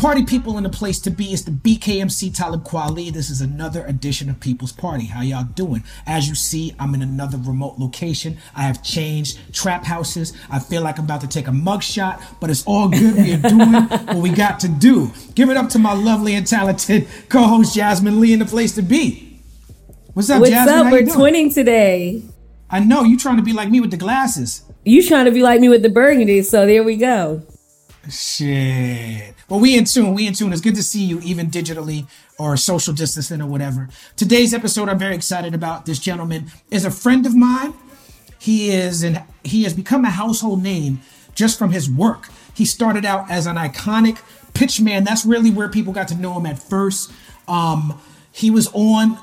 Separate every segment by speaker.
Speaker 1: Party.
Speaker 2: People in the place to be is the BKMC Talib Kweli. This is another edition of People's Party. How y'all doing? As you see, I'm in another remote location. I have changed trap houses. I feel like I'm about to take a mugshot, but it's all good. We are doing what we got to do. Give it up to my lovely and talented co-host Jasmine Lee in the place to be. What's up, Jasmine?
Speaker 3: What's
Speaker 2: Jasmine?
Speaker 3: up?
Speaker 2: How
Speaker 3: We're twinning today.
Speaker 2: I know you trying to be like me with the glasses.
Speaker 3: You trying to be like me with the burgundy, so there we go.
Speaker 2: Shit. Well, we in tune. We in tune. It's good to see you, even digitally or social distancing or whatever. Today's episode, I'm very excited about. This gentleman is a friend of mine. He is and he has become a household name just from his work. He started out as an iconic pitch man. That's really where people got to know him at first. Um, he was on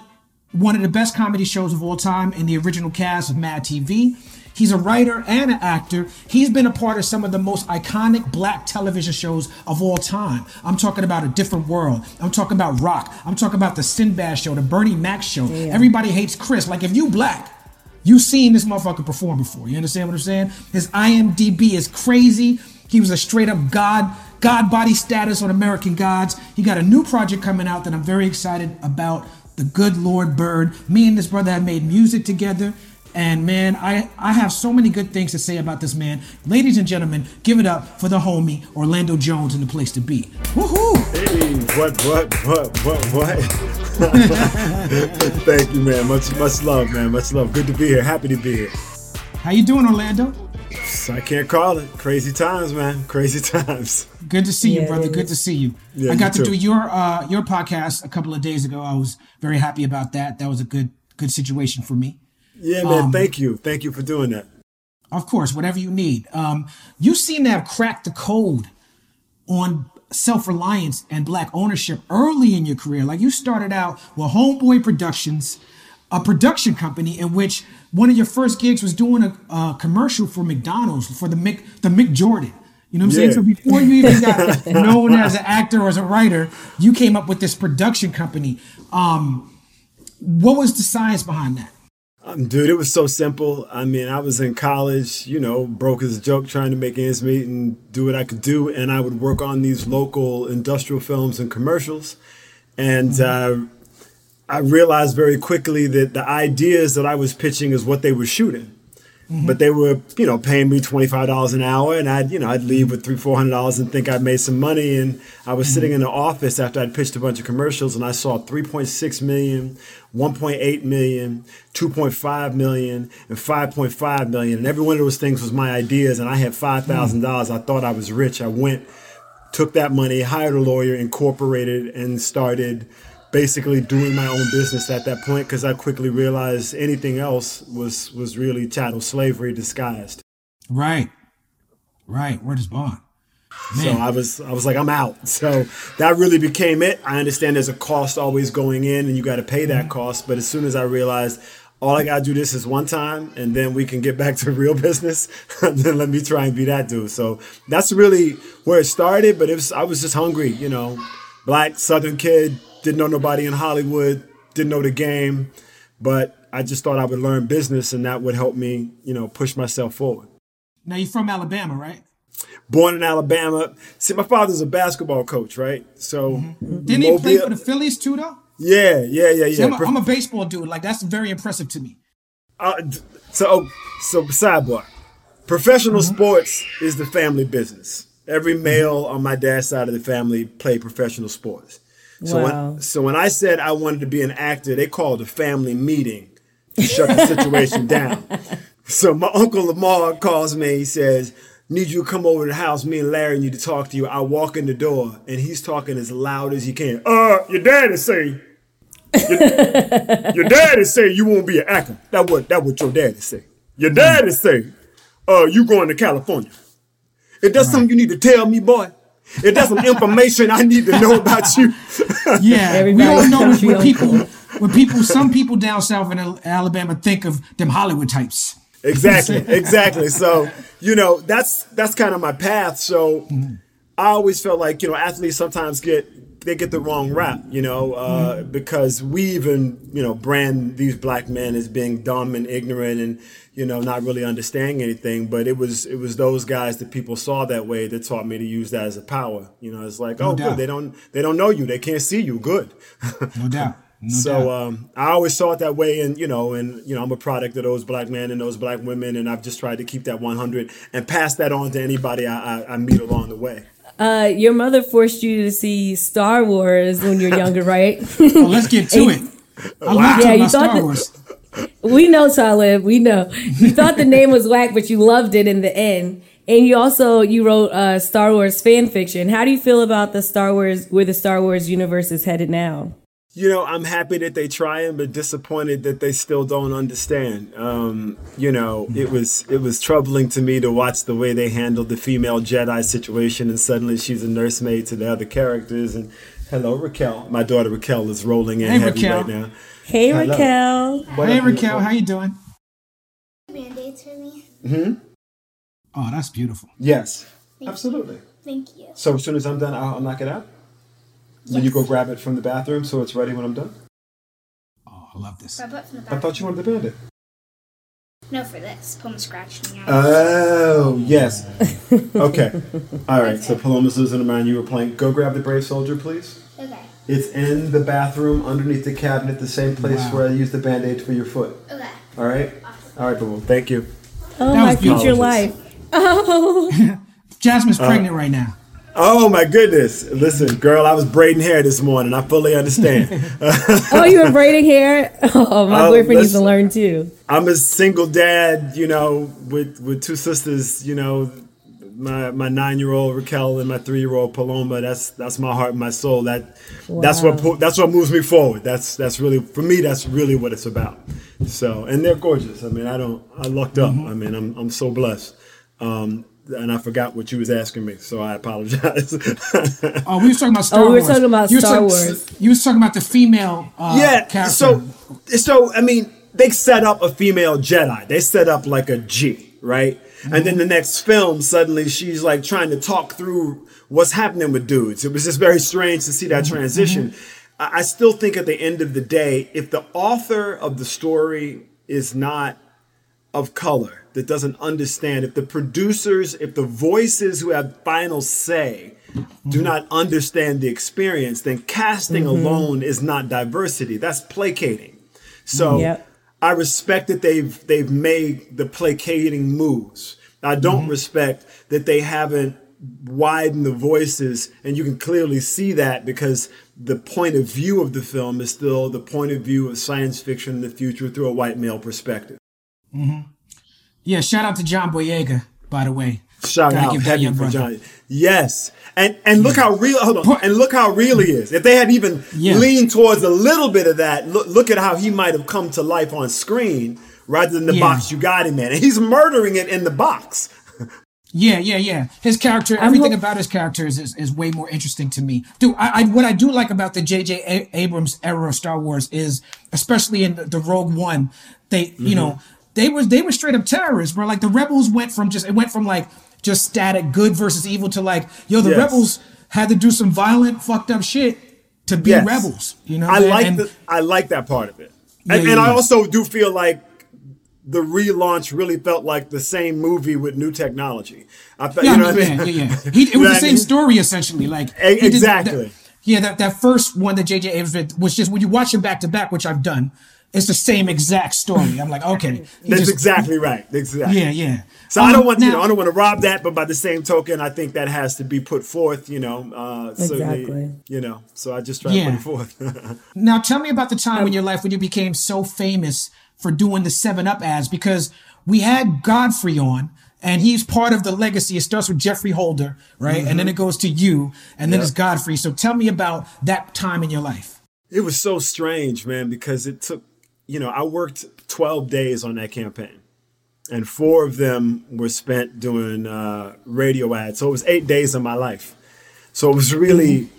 Speaker 2: one of the best comedy shows of all time in the original cast of Mad TV. He's a writer and an actor. He's been a part of some of the most iconic black television shows of all time. I'm talking about A Different World. I'm talking about Roc. I'm talking about The Sinbad Show, The Bernie Mac Show. Everybody hates Chris. Like, if you black, You've seen this motherfucker perform before. You understand what I'm saying? His IMDb is crazy. He was a straight up god, god body status on American Gods. He got a new project coming out that I'm very excited about. The Good Lord Bird. Me and this brother have made music together. And man, I, I have so many good things to say about this man. Ladies and gentlemen, give it up for the homie Orlando Jones in the place to be. Woohoo!
Speaker 4: Hey, what, what, what, what, what? Thank you, man. Much, much love, man. Much love. Good to be here. Happy to be here.
Speaker 2: How you doing, Orlando?
Speaker 4: I can't call it. Crazy times, man. Crazy times.
Speaker 2: Good to see you,
Speaker 3: Yeah,
Speaker 2: brother. Good to see you.
Speaker 4: Yeah,
Speaker 2: I got
Speaker 4: you
Speaker 2: to
Speaker 4: too.
Speaker 2: do your uh your podcast a couple of days ago. I was very happy about that. That was a good good situation for me.
Speaker 4: Yeah, man.
Speaker 2: Um,
Speaker 4: thank you. Thank you for doing that.
Speaker 2: Of course, whatever you need. Um, you seem to have cracked the code on self-reliance and black ownership early in your career. Like you started out with Homeboy Productions, a production company in which one of your first gigs was doing a, a commercial for McDonald's for the Mick the Mick Jordan. You know what I'm saying? So before you even got known as an actor or as a writer, you came up with this production company. Um, what was the science behind that?
Speaker 4: Um, dude, it was so simple. I mean, I was in college, you know, broke as a joke, trying to make ends meet and do what I could do. And I would work on these local industrial films and commercials. And uh, I realized very quickly that the ideas that I was pitching is what they were shooting. But they were, you know, paying me twenty five dollars an hour, and I'd, you know, I'd leave with three, four hundred dollars and think I'd made some money. And I was sitting in the office after I'd pitched a bunch of commercials, and I saw 3.6 million, 1.8 million, 2.5 million, and 5.5 million, and every one of those things was my ideas. And I had five thousand dollars. Mm-hmm. I thought I was rich. I went, took that money, hired a lawyer, incorporated, and started basically doing my own business at that point because I quickly realized anything else was was really chattel slavery disguised.
Speaker 2: Right. Right. Where is bond.
Speaker 4: So I was I was like I'm out. So that really became it. I understand there's a cost always going in and you got to pay that mm-hmm. cost, but as soon as I realized all I got to do this is one time and then we can get back to real business, then let me try and be that dude. So that's really where it started, but it was I was just hungry, you know. Black southern kid, didn't know nobody in Hollywood, didn't know the game, but I just thought I would learn business and that would help me, you know, push myself forward.
Speaker 2: Now you're from Alabama, right?
Speaker 4: born in Alabama. See, my father's a basketball coach, right? So, mm-hmm.
Speaker 2: Didn't he play for the Phillies too, though?
Speaker 4: yeah, yeah, yeah,
Speaker 2: See,
Speaker 4: yeah.
Speaker 2: I'm, a, I'm a baseball dude. Like that's very impressive to me.
Speaker 4: uh, so, oh, so sidebar. Professional mm-hmm. sports is the family business. Every mm-hmm. male on my dad's side of the family played professional sports. So
Speaker 3: Wow.
Speaker 4: when so when I said I wanted to be an actor, they called a family meeting to shut the situation down. So my uncle Lamar calls me. He says, "Need you to come over to the house. Me and Larry need to talk to you." I walk in the door, and he's talking as loud as he can. Uh, your daddy say, your, your daddy say you won't be an actor. That what that what your daddy say. Your daddy say, uh, you going to California. If that's something you need to tell me, boy, If there's some information I need to know about you,
Speaker 2: Yeah, we
Speaker 3: Everybody's
Speaker 2: all know
Speaker 3: country
Speaker 2: when people, when people, some people down south in Alabama think of them Hollywood types.
Speaker 4: exactly, exactly. So you know that's that's kind of my path. So I always felt like you know athletes sometimes get they get the wrong rap, you know, uh, because we even you know brand these black men as being dumb and ignorant and you know not really understanding anything. But it was it was those guys that people saw that way that taught me to use that as a power. You know, it's like oh
Speaker 2: doubt.
Speaker 4: good they don't they don't know you they can't see you good.
Speaker 2: No doubt. No
Speaker 4: so um, I always saw it that way, and you know, and you know, I'm a product of those black men and those black women, and I've just tried to keep that 100 and pass that on to anybody I, I, I meet along the way.
Speaker 3: Uh, your mother forced you to see Star Wars when you're younger, right?
Speaker 2: Oh, let's get to it. I love
Speaker 3: Yeah, you thought
Speaker 2: Star Wars.
Speaker 3: we know, Talib. We know. You thought the name was whack, but you loved it in the end. And you also you wrote uh, Star Wars fan fiction. How do you feel about the Star Wars where the Star Wars universe is headed now?
Speaker 4: You know, I'm happy that they try trying, but disappointed that they still don't understand. Um, you know, it was it was troubling to me to watch the way they handled the female Jedi situation, and suddenly she's a nursemaid to the other characters. And hello, Raquel. My daughter Raquel is rolling in
Speaker 2: Hey,
Speaker 4: heavy
Speaker 2: Raquel.
Speaker 4: right now.
Speaker 3: Hey,
Speaker 4: Hello.
Speaker 3: Raquel.
Speaker 4: What
Speaker 2: Hey Raquel,
Speaker 4: beautiful?
Speaker 2: how you doing?
Speaker 5: Band-aids for me? Hmm.
Speaker 2: Oh, that's beautiful.
Speaker 4: Yes,
Speaker 5: Thank
Speaker 4: absolutely.
Speaker 5: You. Thank you.
Speaker 4: So as soon as I'm done, I'll, I'll knock it out. Will you go grab it from the bathroom so it's ready when I'm done?
Speaker 2: Oh, I love this.
Speaker 5: Grab it from the
Speaker 4: I thought you wanted the bandit.
Speaker 5: No, for this. Palm scratching out.
Speaker 4: Oh yes. Okay. All right. So Paloma's losing her mind. You were playing. Go grab the brave soldier, please.
Speaker 5: okay.
Speaker 4: It's in the bathroom underneath the cabinet, the same place
Speaker 2: Wow.
Speaker 4: where I used the band-aid for your foot.
Speaker 5: Okay.
Speaker 4: All right. All right, boo. Thank you.
Speaker 3: Oh,
Speaker 2: That
Speaker 3: my
Speaker 2: was beautiful.
Speaker 3: future life. Oh,
Speaker 2: Jasmine's
Speaker 4: Uh,
Speaker 2: pregnant right now.
Speaker 4: Oh my goodness! Listen, girl, I was braiding hair this morning. I fully understand.
Speaker 3: oh, you were braiding hair. Oh, my
Speaker 4: Oh,
Speaker 3: boyfriend needs to learn too.
Speaker 4: I'm a single dad, you know, with with two sisters, you know, my my nine year old Raquel and my three year old Paloma. That's that's my heart and my soul. That that's what that's what moves me forward. That's that's really for me. That's really what it's about. So and they're gorgeous. I mean, I don't I lucked up. I mean, I'm I'm so blessed. Um, and I forgot what you was asking me, so I apologize.
Speaker 2: Oh, we were talking about Star
Speaker 3: Oh, we were
Speaker 2: Wars.
Speaker 3: talking about
Speaker 2: You
Speaker 3: Star
Speaker 2: talking-
Speaker 3: Wars.
Speaker 2: You was talking about the female uh,
Speaker 4: yeah.
Speaker 2: character.
Speaker 4: So, so I mean, they set up a female Jedi. They set up like a G, right? And then the mm-hmm. next film, suddenly she's like trying to talk through what's happening with dudes. It was just very strange to see that mm-hmm. transition. Mm-hmm. I, I still think at the end of the day, if the author of the story is not of color that doesn't understand. If the producers if the voices who have final say do not understand the experience then casting mm-hmm. alone is not diversity. That's placating. So
Speaker 3: Yep.
Speaker 4: i respect that they've they've made the placating moves. I don't mm-hmm. respect that they haven't widened the voices and you can clearly see that because the point of view of the film is still the point of view of science fiction in the future through a white male perspective mm-hmm.
Speaker 2: Yeah, shout out to John Boyega, by the way.
Speaker 4: Shout
Speaker 2: Gotta
Speaker 4: out heavy for. Johnny. Yes. And and look how real hold on. And look how real he is. If they had even
Speaker 2: Yeah.
Speaker 4: leaned towards a little bit of that, look, look at how he might have come to life on screen rather than the
Speaker 2: Yeah.
Speaker 4: box you got him in. And he's murdering it in the box.
Speaker 2: Yeah, yeah, yeah. His character, everything about his character is, is, is way more interesting to me. Dude, I, I what I do like about the J.J. A- Abrams era of Star Wars is, especially in the, the Rogue One, they, you mm-hmm. know, they was they were straight up terrorists, bro. Like the rebels went from just it went from like just static good versus evil to like, yo, the
Speaker 4: Yes.
Speaker 2: rebels had to do some violent, fucked up shit to be
Speaker 4: Yes.
Speaker 2: rebels. You know,
Speaker 4: I
Speaker 2: and-
Speaker 4: like
Speaker 2: and-
Speaker 4: the, I like that part of it.
Speaker 2: Yeah,
Speaker 4: and
Speaker 2: yeah,
Speaker 4: and I also do feel like the relaunch really felt like the same movie with new technology. I felt,
Speaker 2: Yeah,
Speaker 4: you know
Speaker 2: I
Speaker 4: what I
Speaker 2: mean,
Speaker 4: mean?
Speaker 2: yeah, yeah. He, it was the
Speaker 4: what I
Speaker 2: same
Speaker 4: mean?
Speaker 2: story essentially. Like
Speaker 4: E-
Speaker 2: he did-
Speaker 4: exactly.
Speaker 2: that- yeah, that, that first one that JJ Abrams did was just when you watch them back to back, which I've done, it's the same exact story. I'm like, okay,
Speaker 4: That's
Speaker 2: just-
Speaker 4: exactly right. Exactly.
Speaker 2: Yeah, yeah.
Speaker 4: So I
Speaker 2: Um,
Speaker 4: don't want you know I don't want to rob that, but by the same token, I think that has to be put forth. You know, uh, certainly,
Speaker 3: Exactly.
Speaker 4: You know, so I just try
Speaker 2: Yeah.
Speaker 4: to put it forth.
Speaker 2: Now, tell me about the time in your life when you became so famous for doing the Seven Up ads because we had Godfrey on. And he's part of the legacy. It starts with Geoffrey Holder, right? And then it goes to you, and then
Speaker 4: Yep.
Speaker 2: it's Godfrey. So tell me about that time in your life.
Speaker 4: it was so strange, man, because it took. You know, I worked twelve days on that campaign, and four of them were spent doing uh, radio ads. So it was eight days of my life. So it was really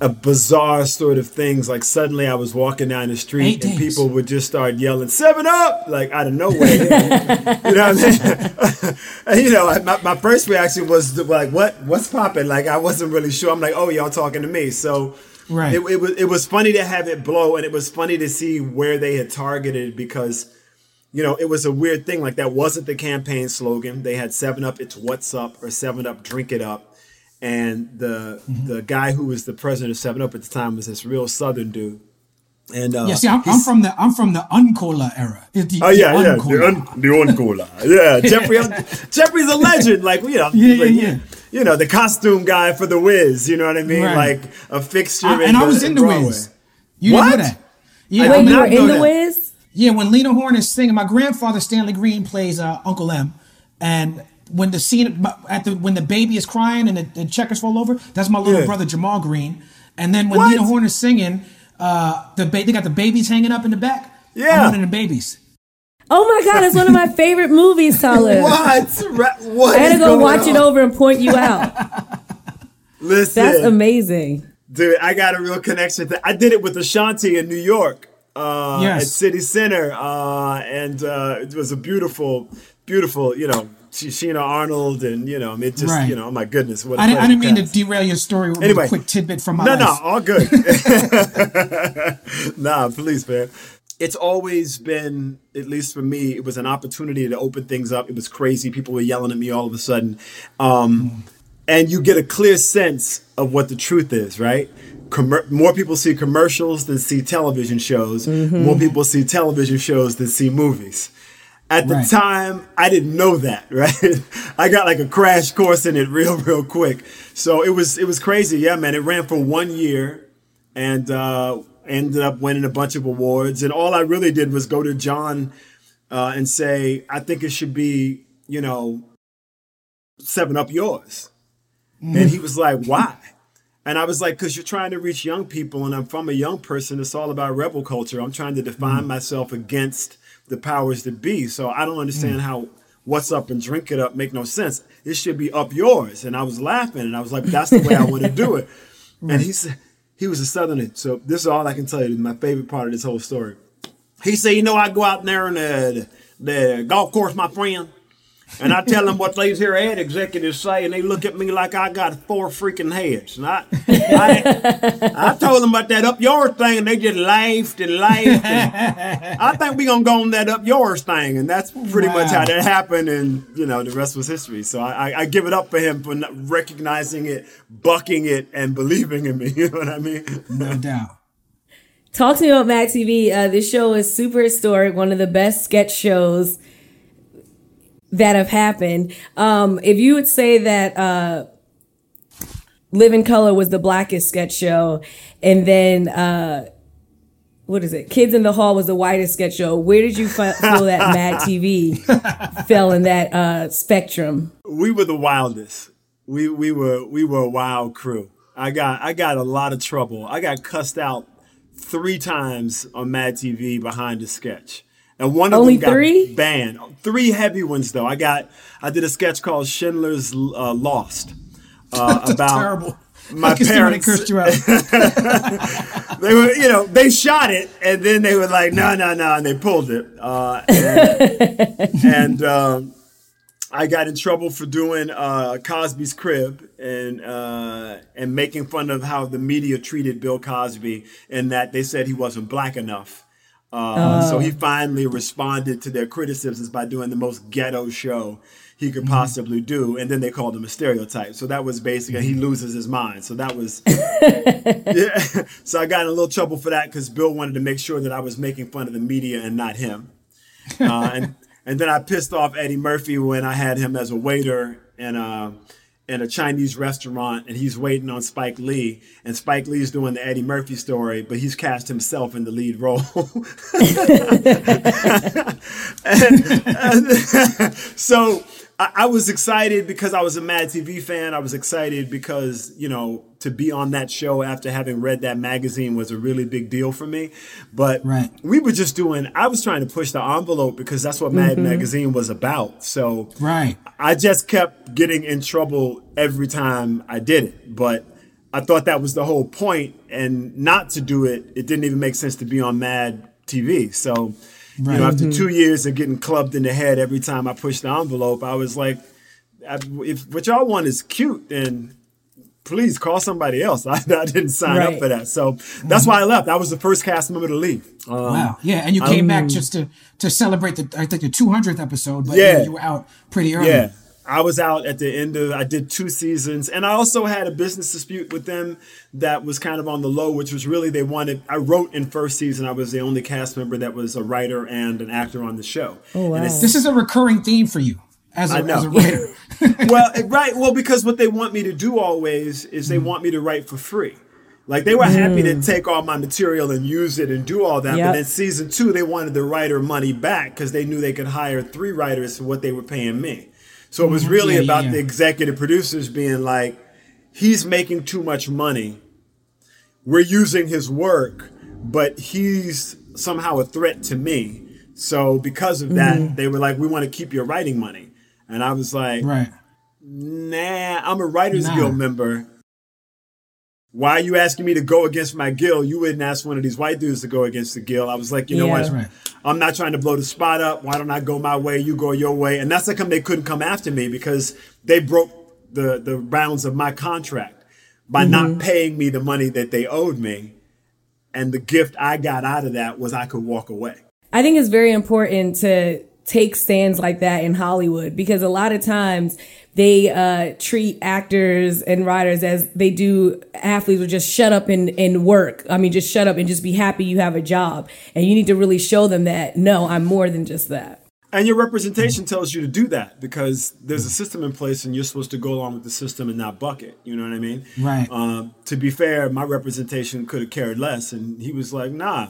Speaker 4: a bizarre sort of things. Like suddenly I was walking down the street
Speaker 2: Eight
Speaker 4: and
Speaker 2: days.
Speaker 4: people would just start yelling "Seven Up!" like out of nowhere. you know what I mean? and, you know, my, my first reaction was like, "What? What's popping?" Like I wasn't really sure. I'm like, "Oh, y'all talking to me?" So.
Speaker 2: Right.
Speaker 4: It, it was it was funny to have it blow, and it was funny to see where they had targeted because, you know, it was a weird thing. Like that wasn't the campaign slogan. They had Seven Up, it's what's up, or Seven Up, drink it up. And the
Speaker 2: Mm-hmm.
Speaker 4: the guy who was the president of Seven Up at the time was this real Southern dude. And uh,
Speaker 2: Yeah, see, I'm, I'm from the I'm from the Uncola era. The-
Speaker 4: Oh yeah,
Speaker 2: the
Speaker 4: yeah, the un, the uncola. Yeah, Geoffrey. Geoffrey's a legend. Like you know,
Speaker 2: Yeah, yeah, yeah.
Speaker 4: You know, the costume guy for the Wiz. You know what I mean?
Speaker 2: Right.
Speaker 4: Like a fixture.
Speaker 2: I-
Speaker 4: in
Speaker 2: and I
Speaker 4: the-
Speaker 2: was in the
Speaker 4: Broadway.
Speaker 2: Wiz. You didn't
Speaker 4: What?
Speaker 2: know that? Yeah,
Speaker 4: I
Speaker 2: I
Speaker 3: Wait,
Speaker 2: mean,
Speaker 3: you
Speaker 4: not
Speaker 3: were in the
Speaker 4: that.
Speaker 3: Wiz?
Speaker 2: Yeah, when Lena Horne is singing, my grandfather Stanley Green plays uh, Uncle M, and when the scene at the when the baby is crying and the, the checkers fall over, that's my little
Speaker 4: Yeah.
Speaker 2: brother Jamal Green. And then when
Speaker 4: What?
Speaker 2: Lena Horne is singing, uh, the ba- they got the babies hanging up in the back.
Speaker 4: Yeah.
Speaker 2: I'm one of the babies.
Speaker 3: Oh my God, it's one of my favorite movies, Talib.
Speaker 4: What? Ra- What?
Speaker 3: I had to go
Speaker 4: going
Speaker 3: watch it over and point you out.
Speaker 4: Listen,
Speaker 3: That's amazing.
Speaker 4: dude, I got a real connection. To, I did it with Ashanti in New York uh,
Speaker 2: Yes.
Speaker 4: at City Center, uh, and uh, it was a beautiful, beautiful, you know, Sheena Arnold, and you know, it just,
Speaker 2: Right.
Speaker 4: you know, oh my goodness, what a
Speaker 2: I didn't, I didn't mean to derail your story with
Speaker 4: Anyway.
Speaker 2: a quick tidbit from my
Speaker 4: No,
Speaker 2: life.
Speaker 4: no, all good. nah, please, man. It's always been, at least for me, it was an opportunity to open things up. It was crazy. People were yelling at me all of a sudden. Um, and you get a clear sense of what the truth is, right? Commer- more people see commercials than see television shows. More people see television shows than see movies. At the
Speaker 2: Right.
Speaker 4: time, I didn't know that, right? I got like a crash course in it real, real quick. So it was it was crazy. Yeah, man. It ran for one year and uh, ended up winning a bunch of awards. And all I really did was go to John uh, and say, I think it should be, you know, seven up yours. And he was like, why? And I was like, because you're trying to reach young people, and I'm from a young person. It's all about rebel culture. I'm trying to define myself against the powers that be. So I don't understand how what's up and drink it up make no sense. It should be up yours. And I was laughing, and I was like, that's the way I want to do it. And he said, he was a southerner. So this is all I can tell you. My favorite part of this whole story. He said, you know, I go out there on the, uh, the golf course, my friend, and I tell them what these here ad executives say, and they look at me like I got four freaking heads. And I, I, I told them about that up yours thing, and they just laughed and laughed. And I think we're gonna go on that up yours thing, and that's pretty much how that happened. And you know, the rest was history. So I, I, I give it up for him for not recognizing it, bucking it, and believing in me. You know what I mean?
Speaker 2: No doubt.
Speaker 3: Talk to me about Mad TV. Uh, this show is super historic, one of the best sketch shows that have happened. Um, if you would say that uh, Live in Color was the blackest sketch show, and then uh, what is it? Kids in the Hall was the whitest sketch show. Where did you feel that Mad TV fell in that uh, spectrum?
Speaker 4: we were the wildest. We we were we were a wild crew. I got I got a lot of trouble. I got cussed out three times on Mad TV behind a sketch, and one of
Speaker 3: Only
Speaker 4: them got
Speaker 3: three?
Speaker 4: banned. Three heavy ones though. I got I did a sketch called Schindler's uh, Lost uh, about
Speaker 2: Terrible.
Speaker 4: my
Speaker 2: I can see why they
Speaker 4: parents.
Speaker 2: cursed you out.
Speaker 4: They were, you know, they shot it, and then they were like, no, no, no, and they pulled it. Uh, and and um, I got in trouble for doing uh, Cosby's Crib and uh, and making fun of how the media treated Bill Cosby, and that they said he wasn't black enough. Uh, So he finally responded to their criticisms by doing the most ghetto show he could possibly do, and then they called him a stereotype. So that was basically he loses his mind. So that was yeah. So I got in a little trouble for that because Bill wanted to make sure that I was making fun of the media and not him. Uh, and and then I pissed off Eddie Murphy when I had him as a waiter and. a in a Chinese restaurant, and he's waiting on Spike Lee, and Spike Lee's doing the Eddie Murphy story, but he's cast himself in the lead role. so I, I was excited because I was a Mad TV fan. I was excited because you know to be on that show after having read that magazine was a really big deal for me. But
Speaker 2: Right.
Speaker 4: we were just doing. I was trying to push the envelope because that's what Mad mm-hmm. Magazine was about. So
Speaker 2: Right.
Speaker 4: I just kept getting in trouble every time I did it. But I thought that was the whole point, and not to do it, it didn't even make sense to be on Mad TV. So, you know, after mm-hmm. two years of getting clubbed in the head every time I pushed the envelope, I was like, I- if what y'all want is cute, then please call somebody else. I, I didn't sign
Speaker 3: Right.
Speaker 4: up for that. So mm-hmm. that's why I left. I was the first cast member to leave. Um,
Speaker 2: Wow. Yeah, and you came back um, just to to celebrate the I think the 200th episode, but
Speaker 4: Yeah.
Speaker 2: yeah, you were out pretty early.
Speaker 4: Yeah. I was out at the end of I did two seasons and I also had a business dispute with them that was kind of on the low which was really they wanted I wrote in first season I was the only cast member that was a writer and an actor on the show.
Speaker 3: Oh, wow.
Speaker 4: And
Speaker 2: This is a recurring theme for you as a,
Speaker 4: I know.
Speaker 2: as a writer.
Speaker 4: well, right. Well, because what they want me to do always is they mm. want me to write for free. Like they were happy to mm. take all my material and use it and do all that.
Speaker 3: Yep.
Speaker 4: But in season two, they wanted the writer money back because they knew they could hire three writers for what they were paying me. So it was really
Speaker 2: Yeah,
Speaker 4: about
Speaker 2: yeah.
Speaker 4: the executive producers being like, he's making too much money. We're using his work, but he's somehow a threat to me. So because of that, mm-hmm. they were like, we want to keep your writing money. And I was like,
Speaker 2: right.
Speaker 4: Nah, I'm a Writers
Speaker 2: Nah.
Speaker 4: Guild member. Why are you asking me to go against my guild? You wouldn't ask one of these white dudes to go against the guild. I was like, you know
Speaker 3: Yeah.
Speaker 4: what?
Speaker 2: Right.
Speaker 4: I'm not trying to blow the spot up. Why don't I go my way? You go your way. And that's how come they couldn't come after me because they broke the, the bounds of my contract by not mm-hmm. paying me the money that they owed me. And the gift I got out of that was I could walk away.
Speaker 3: I think it's very important to take stands like that in Hollywood because a lot of times they uh, treat actors and writers as they do athletes would just shut up and, and work. I mean, just shut up and just be happy you have a job. And you need to really show them that, no, I'm more than just that.
Speaker 4: And your representation tells you to do that because there's a system in place and you're supposed to go along with the system and not buck it. You know what I mean?
Speaker 2: Right.
Speaker 4: Um, to be fair, my representation could have cared less. And he was like, nah.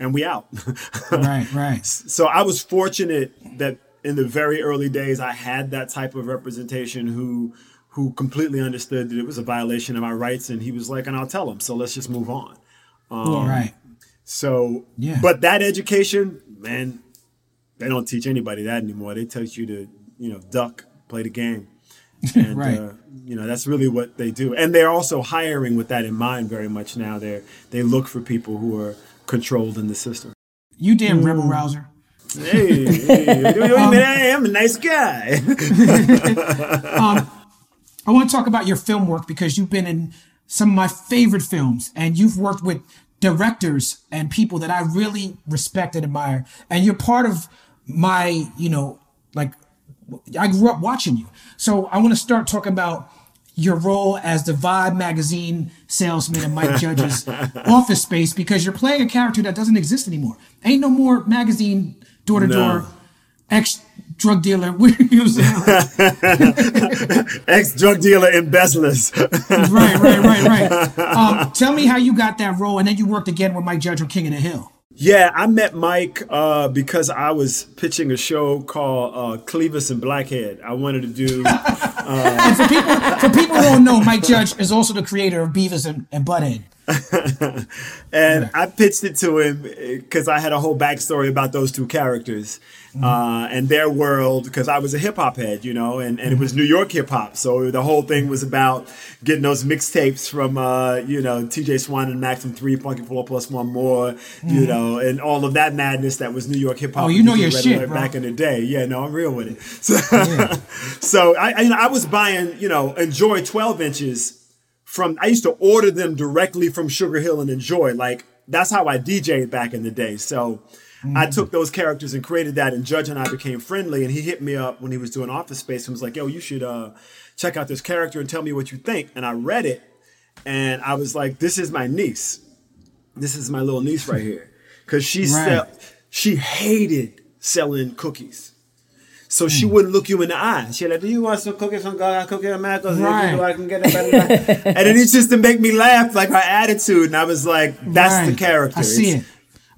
Speaker 4: And we out.
Speaker 2: Right, right.
Speaker 4: so I was fortunate that in the very early days I had that type of representation who who completely understood that it was a violation of my rights and he was like and I'll tell him so let's just move on.
Speaker 2: right.
Speaker 4: So,
Speaker 2: Yeah.
Speaker 4: but that education, man, they don't teach anybody that anymore. They teach you to, you know, duck, play the game. And,
Speaker 2: Right.
Speaker 4: uh, you know, that's really what they do. And they're also hiring with that in mind very much now. They they look for people who are controlled in the system.
Speaker 2: You damn rebel rouser.
Speaker 4: Hey, hey what do you mean? Hey, I'm um, a nice guy.
Speaker 2: Um, I want to talk about your film work because you've been in some of my favorite films and you've worked with directors and people that I really respect and admire. And you're part of my, you know, like I grew up watching you. So I want to start talking about your role as the Vibe magazine salesman in Mike Judge's office space because you're playing a character that doesn't exist anymore. Ain't no more magazine door to door ex drug dealer. You know what
Speaker 4: Ex drug dealer embezzlers.
Speaker 2: right, right, right, right. Um, tell me how you got that role, and then you worked again with Mike Judge on King of the Hill.
Speaker 4: Yeah, I met Mike uh, because I was pitching a show called uh, Clevis and Blackhead. I wanted to do.
Speaker 2: And for people, for people who don't know, Mike Judge is also the creator of Beavis and, and Butthead.
Speaker 4: and I pitched it to him because I had a whole backstory about those two characters uh, and their world. Because I was a hip hop head, you know, and, and it was New York hip hop. So the whole thing was about getting those mixtapes from, uh, you know, TJ Swan and Maxim 3, Funky 4 Plus One More, you know, and all of that madness that was New York hip hop.
Speaker 2: Oh, you know your shit.
Speaker 4: Back in the day. Yeah, no, I'm real with it. So, so I, I, you know, I was buying, you know, Enjoy 12 inches from I used to order them directly from Sugar Hill and Enjoy. Like that's how I DJed back in the day. So I took those characters and created that, and Judge and I became friendly. And he hit me up when he was doing Office Space and was like, "Yo, you should uh, check out this character and tell me what you think." And I read it, and I was like, "This is my niece. This is my little niece right here." Because she
Speaker 2: Right.
Speaker 4: sell, she hated selling cookies. So she wouldn't look you in the eye. She like, do you want some cookies from God Cookie and Macos?
Speaker 2: Right.
Speaker 4: I can get it better. and then it's just to make me laugh, like her attitude. And I was like, that's the character.
Speaker 2: I see
Speaker 4: It's-
Speaker 2: it.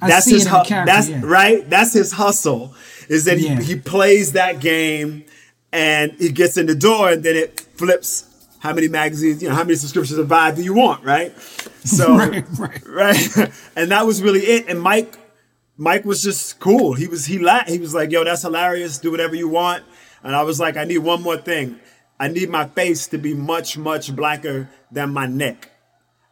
Speaker 2: I
Speaker 4: that's his
Speaker 2: it in the
Speaker 4: hu- That's
Speaker 2: yeah.
Speaker 4: right. That's his hustle. Is that
Speaker 2: Yeah.
Speaker 4: he, he plays that game and he gets in the door and then it flips. How many magazines, you know, how many subscriptions of Vibe do you want, right? So,
Speaker 2: Right, right.
Speaker 4: right. and that was really it. And Mike, Mike was just cool. He was he la- he was like, "Yo, that's hilarious. Do whatever you want." And I was like, "I need one more thing. I need my face to be much, much blacker than my neck.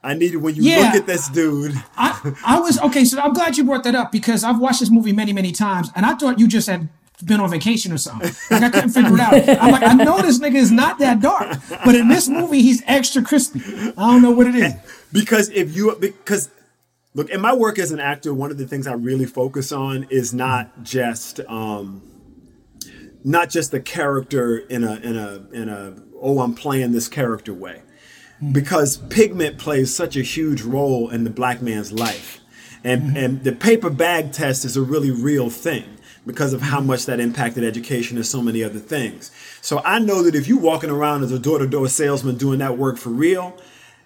Speaker 4: I needed when you
Speaker 2: Yeah.
Speaker 4: look at this dude.
Speaker 2: I, I was okay, so I'm glad you brought that up because I've watched this movie many, many times, and I thought you just had been on vacation or something. Like I couldn't figure it out. I'm like, I know this nigga is not that dark, but in this movie he's extra crispy. I don't know what it is.
Speaker 4: because if you because look in my work as an actor one of the things i really focus on is not just um not just the character in a in a in a oh i'm playing this character way because pigment plays such a huge role in the black man's life and mm-hmm. and the paper bag test is a really real thing because of how mm-hmm. much that impacted education and so many other things so i know that if you're walking around as a door-to-door salesman doing that work for real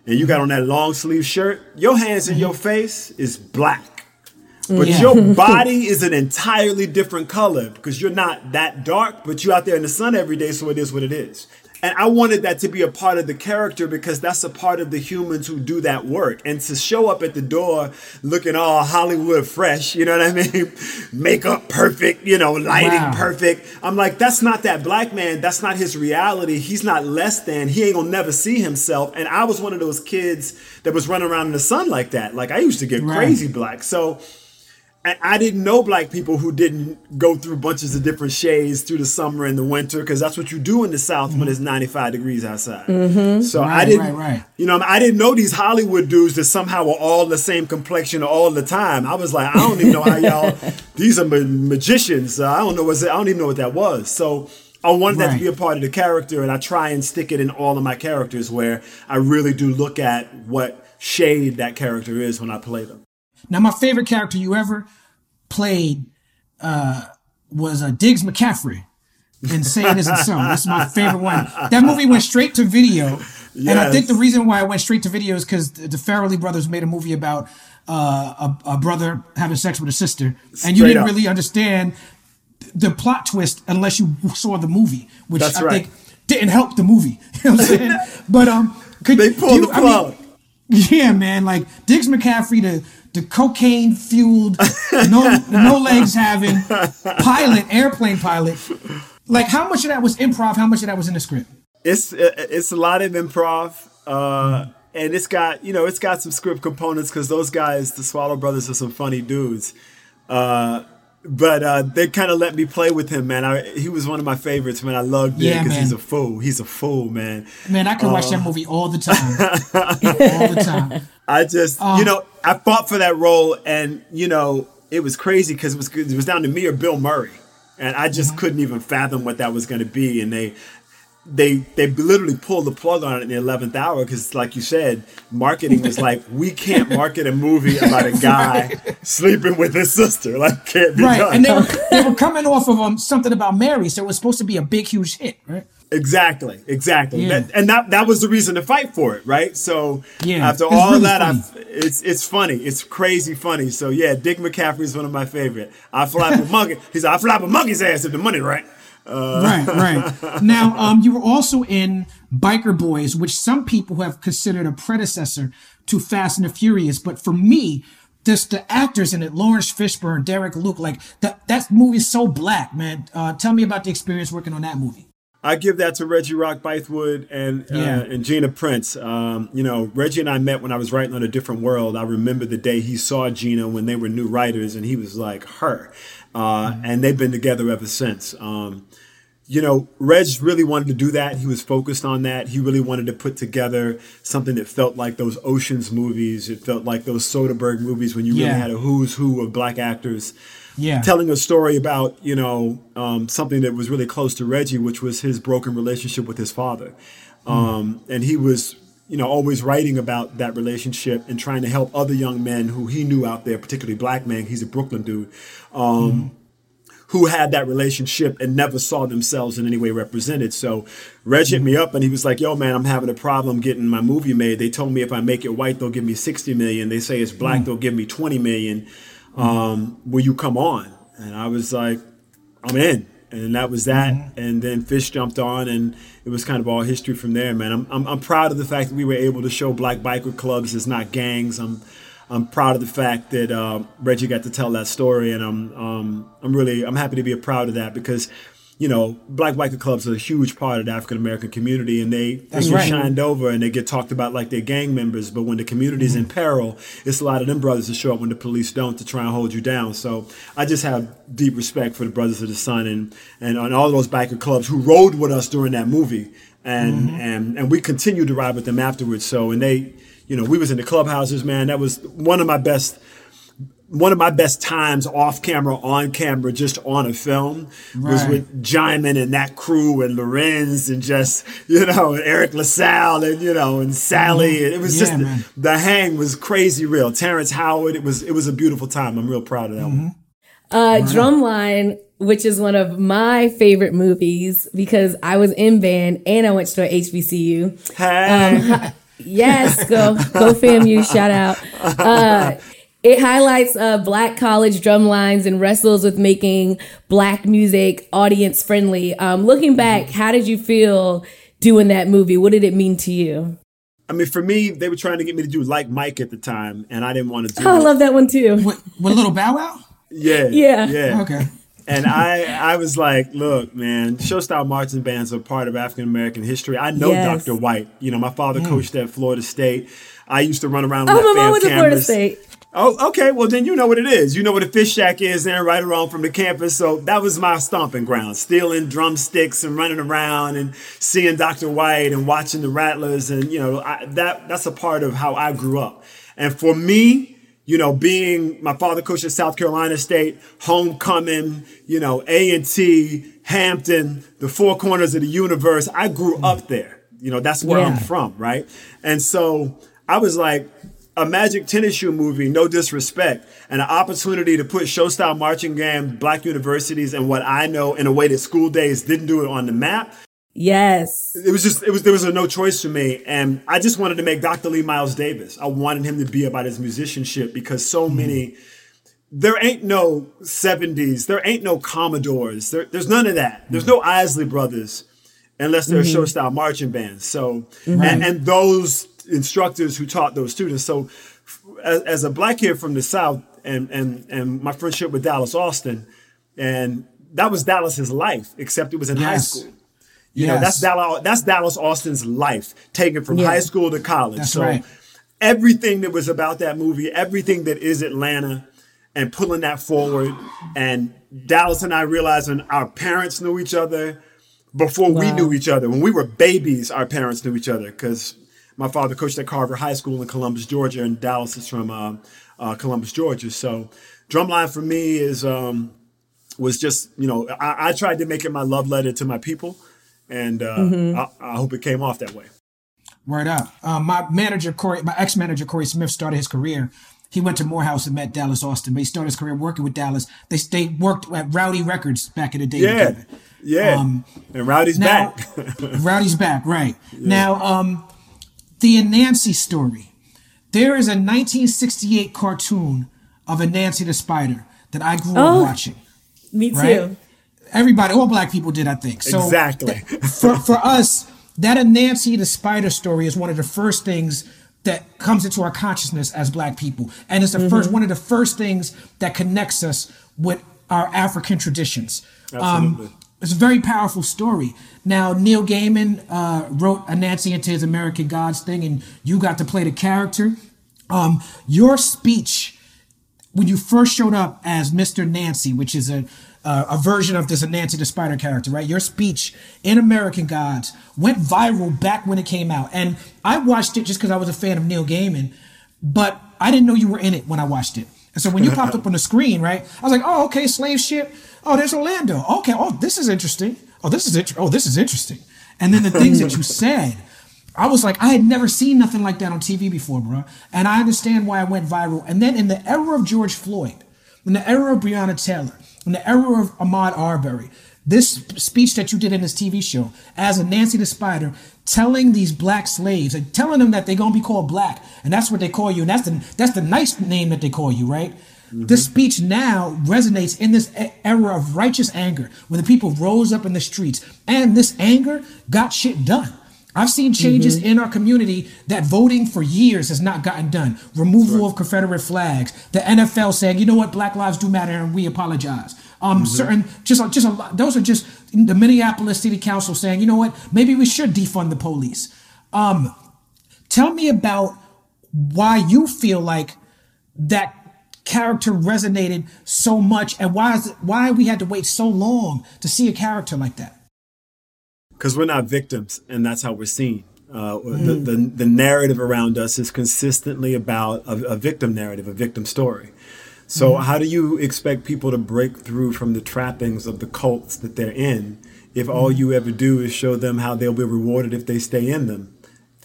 Speaker 4: and you got mm-hmm. on that long sleeve shirt, your hands and your face is black. But
Speaker 2: Yeah.
Speaker 4: your body is an entirely different color because you're not that dark, but you're out there in the sun every day, so it is what it is. And I wanted that to be a part of the character because that's a part of the humans who do that work. And to show up at the door looking all Hollywood fresh, you know what I mean? Makeup perfect, you know, lighting
Speaker 2: Wow.
Speaker 4: perfect. I'm like, that's not that black man. That's not his reality. He's not less than. He ain't gonna never see himself. And I was one of those kids that was running around in the sun like that. Like I used to get
Speaker 2: Right.
Speaker 4: crazy black. So I didn't know black people who didn't go through bunches of different shades through the summer and the winter because that's what you do in the South when it's 95 degrees outside. So I didn't,
Speaker 2: right, right.
Speaker 4: you know, I didn't know these Hollywood dudes that somehow were all the same complexion all the time. I was like, I don't even know how y'all. These are ma- magicians. Uh, I don't know what I don't even know what that was. So. I wanted that to be a part of the character, and I try and stick it in all of my characters where I really do look at what shade that character is when I play them.
Speaker 2: Now, my favorite character you ever played uh, was uh, Diggs McCaffrey in Say It Isn't So. That's my favorite one. That movie went straight to video. And I think the reason why I went straight to video is because the Farrelly brothers made a movie about uh, a, a brother having sex with a sister. And you didn't
Speaker 4: up.
Speaker 2: really understand the plot twist unless you saw the movie, which
Speaker 4: That's
Speaker 2: I
Speaker 4: right.
Speaker 2: think didn't help the movie. You know what I'm saying? but um, could
Speaker 4: They pulled
Speaker 2: you-
Speaker 4: the
Speaker 2: I mean,
Speaker 4: plug.
Speaker 2: yeah, man. Like Diggs McCaffrey, the the cocaine fueled, no no legs having pilot, airplane pilot. Like how much of that was improv? How much of that was in the script?
Speaker 4: it's it's a lot of improv uh and it's got you know it's got some script components because those guys the Farrelly brothers are some funny dudes uh but uh they kind of let me play with him man I, he was one of my favorites man i loved it
Speaker 2: Yeah,
Speaker 4: because he's a fool he's a fool man
Speaker 2: Man, I could watch that movie all the time, all the time.
Speaker 4: I just
Speaker 2: Um,
Speaker 4: you know i fought for that role and you know it was crazy because it was it was down to me or bill murray. And i just couldn't even fathom what that was going to be. And they they they literally pulled the plug on it in the 11th hour because like you said marketing was like we can't market a movie about a guy sleeping with his sister. Like can't be
Speaker 2: Right,
Speaker 4: done.
Speaker 2: And they were they were coming off of um something about Mary, so it was supposed to be a big, huge hit, right?
Speaker 4: Exactly exactly
Speaker 2: Yeah.
Speaker 4: That- and that that was the reason to fight for it right so
Speaker 2: Yeah,
Speaker 4: after all
Speaker 2: really
Speaker 4: that. I've, it's it's funny it's crazy funny so yeah Diggs McCaffrey is one of my favorite i flap a monkey he's like, i flap a monkey's ass if the money right
Speaker 2: right, right. Now, um, you were also in Biker Boys, which some people have considered a predecessor to Fast and the Furious. But for me, just the actors in it, Laurence Fishburne, Derek Luke, like that, that movie's so black, man. Uh, tell me about the experience working on that movie.
Speaker 4: I give that to Reggie Rock Bythewood and uh,
Speaker 2: Yeah.
Speaker 4: and Gina Prince. Um, you know, Reggie and I met when I was writing on a different world. I remember the day he saw Gina when they were new writers, and he was like her, uh, and they've been together ever since. Um, you know, Reg really wanted to do that. He was focused on that. He really wanted to put together something that felt like those Oceans movies. It felt like those Soderbergh movies when you really had a who's who of black actors
Speaker 2: Yeah.
Speaker 4: telling a story about you know um, something that was really close to Reggie, which was his broken relationship with his father, um, and he was you know always writing about that relationship and trying to help other young men who he knew out there, particularly black men. He's a Brooklyn dude. Um, Who had that relationship and never saw themselves in any way represented. So Reg hit me up and he was like, Yo, man, I'm having a problem getting my movie made. They told me if I make it white, they'll give me 60 million. They say it's black, they'll give me 20 million um, will you come on? And I was like, I'm in. And that was that. And then Fish jumped on, and it was kind of all history from there, man. I'm, I'm, I'm proud of the fact that we were able to show black biker clubs as not gangs. I'm, I'm proud of the fact that uh, Reggie got to tell that story, and I'm, um, I'm really, I'm happy to be a proud of that because you know, black biker clubs are a huge part of the African American community, and they they get
Speaker 2: right.
Speaker 4: shined over and they get talked about like they're gang members. But when the community's in mm-hmm. peril, it's a lot of them brothers that show up when the police don't to try and hold you down. So I just have deep respect for the Brothers of the Sun and and on all those biker clubs who rode with us during that movie, and mm-hmm. and and we continued to ride with them afterwards. So and they, you know, we was in the clubhouses, man. That was one of my best one of my best times off camera, on camera, just on a film was with Djimon and that crew and Laurence and just, you know, Eric LaSalle and, you know, and Sally. It was
Speaker 2: Mm-hmm. Yeah,
Speaker 4: just,
Speaker 2: man.
Speaker 4: the hang was crazy real. Terrence Howard, it was, it was a beautiful time. I'm real proud of that
Speaker 2: Mm-hmm.
Speaker 4: one.
Speaker 3: Uh, Drumline, which is one of my favorite movies because I was in band and I went to a HBCU.
Speaker 4: Hey.
Speaker 3: Yes, go go FAMU, shout out. Uh, it highlights uh, black college drum lines and wrestles with making black music audience friendly. Um, looking back, how did you feel doing that movie? What did it mean to you?
Speaker 4: I mean, for me, they were trying to get me to do like Mike at the time, and I didn't want to do
Speaker 3: Oh, I love that one too.
Speaker 2: With, with little Bow Wow?
Speaker 4: Yeah.
Speaker 3: Yeah.
Speaker 4: Yeah.
Speaker 2: Okay.
Speaker 4: And I, I was like, look, man, show style marching bands are part of African American history. I know
Speaker 3: Yes.
Speaker 4: Dr. White. You know, my father coached at Florida State. I used to run around with
Speaker 3: Oh,
Speaker 4: that
Speaker 3: my mom
Speaker 4: fam
Speaker 3: was at Florida
Speaker 4: cameras.
Speaker 3: State.
Speaker 4: Oh, okay. Well, then you know what it is. You know what a fish shack is and right around from the campus. So that was my stomping ground, stealing drumsticks and running around and seeing Dr. White and watching the Rattlers. And, you know, I, that that's a part of how I grew up. And for me, you know, being my father coached at South Carolina State, homecoming, you know, A&T, Hampton, the four corners of the universe, I grew up there. You know, that's where I'm from, right? And so I was like, a Magic Tennis Shoe movie, no disrespect, and an opportunity to put show style marching band, black universities, and what I know in a way that School Daze didn't do it on the map.
Speaker 3: Yes.
Speaker 4: It was just, it was, there was a no choice for me. And I just wanted to make Dr. Lee Miles Davis. I wanted him to be about his musicianship because so hmm. many, there ain't no 70s, there ain't no Commodores, there, there's none of that. There's no hmm. Isley Brothers unless they're mm-hmm. show style marching bands. So, mm-hmm. and, and those instructors who taught those students. So, as, as a black kid from the South and, and, and my friendship with Dallas Austin, and that was Dallas's life, except it was in high school. You know, that's Dallas, that's Dallas Austin's life, taken from
Speaker 3: Yeah.
Speaker 4: high school to college.
Speaker 2: That's
Speaker 4: so
Speaker 2: right.
Speaker 4: everything that was about that movie, everything that is Atlanta, and pulling that forward. And Dallas and I realizing our parents knew each other before we knew each other. When we were babies, our parents knew each other because my father coached at Carver High School in Columbus, Georgia, and Dallas is from uh, uh, Columbus, Georgia. So drumline for me is um, was just you know I, I tried to make it my love letter to my people, and uh,
Speaker 3: Mm-hmm.
Speaker 4: I, I hope it came off that way.
Speaker 2: Word up. Um, my manager, Corey, my ex manager, Corey Smith, started his career. He went to Morehouse and met Dallas Austin, but he started his career working with Dallas. They they worked at Rowdy Records back in the day.
Speaker 4: Yeah,
Speaker 2: together.
Speaker 4: yeah.
Speaker 2: Um,
Speaker 4: and Rowdy's
Speaker 2: Now,
Speaker 4: back.
Speaker 2: Rowdy's back, right. Now, um, the Anansi story. There is a 1968 cartoon of Anansi the Spider that I grew
Speaker 3: Oh.
Speaker 2: up watching.
Speaker 3: Me too.
Speaker 2: Right? Everybody, all black people did, I think. So
Speaker 4: Exactly.
Speaker 2: for for us, that Anansi the Spider story is one of the first things that comes into our consciousness as black people, and it's the first one of the first things that connects us with our African traditions.
Speaker 4: Absolutely.
Speaker 2: Um, it's a very powerful story. Now, Neil Gaiman uh, wrote Nancy into his American Gods thing, and you got to play the character. Um, your speech when you first showed up as Mr. Nancy, which is a uh, a version of this Nancy the Spider character, right? Your speech in American Gods went viral back when it came out, and I watched it just because I was a fan of Neil Gaiman, but I didn't know you were in it when I watched it. And so when you popped up on the screen, right, I was like, oh, okay, slave ship. Oh, there's Orlando. Okay, oh, this is interesting. Oh, this is int- oh, this is interesting. And then the things that you said. I was like, I had never seen nothing like that on TV before, bro. And I understand why it went viral. And then in the era of George Floyd, in the era of Breonna Taylor, in the era of Ahmaud Arbery, this speech that you did in this TV show as a Nancy the Spider, telling these black slaves, and telling them that they're gonna be called black, and that's what they call you, and that's the that's the nice name that they call you, right? Mm-hmm. This speech now resonates in this era of righteous anger, when the people rose up in the streets, and this anger got shit done. I've seen changes mm-hmm. in our community that voting for years has not gotten done. Removal of Confederate flags. The NFL saying, you know what, Black Lives do matter, and we apologize. Um, certain just a- just a lot. Those are just the Minneapolis City Council saying, you know what, maybe we should defund the police. Um, tell me about why you feel like that character resonated so much and why is it, why we had to wait so long to see a character like that.
Speaker 4: Because we're not victims and that's how we're seen. Uh, the, the, the narrative around us is consistently about a, a victim narrative a victim story so mm-hmm. how do you expect people to break through from the trappings of the cults that they're in if all you ever do is show them how they'll be rewarded if they stay in them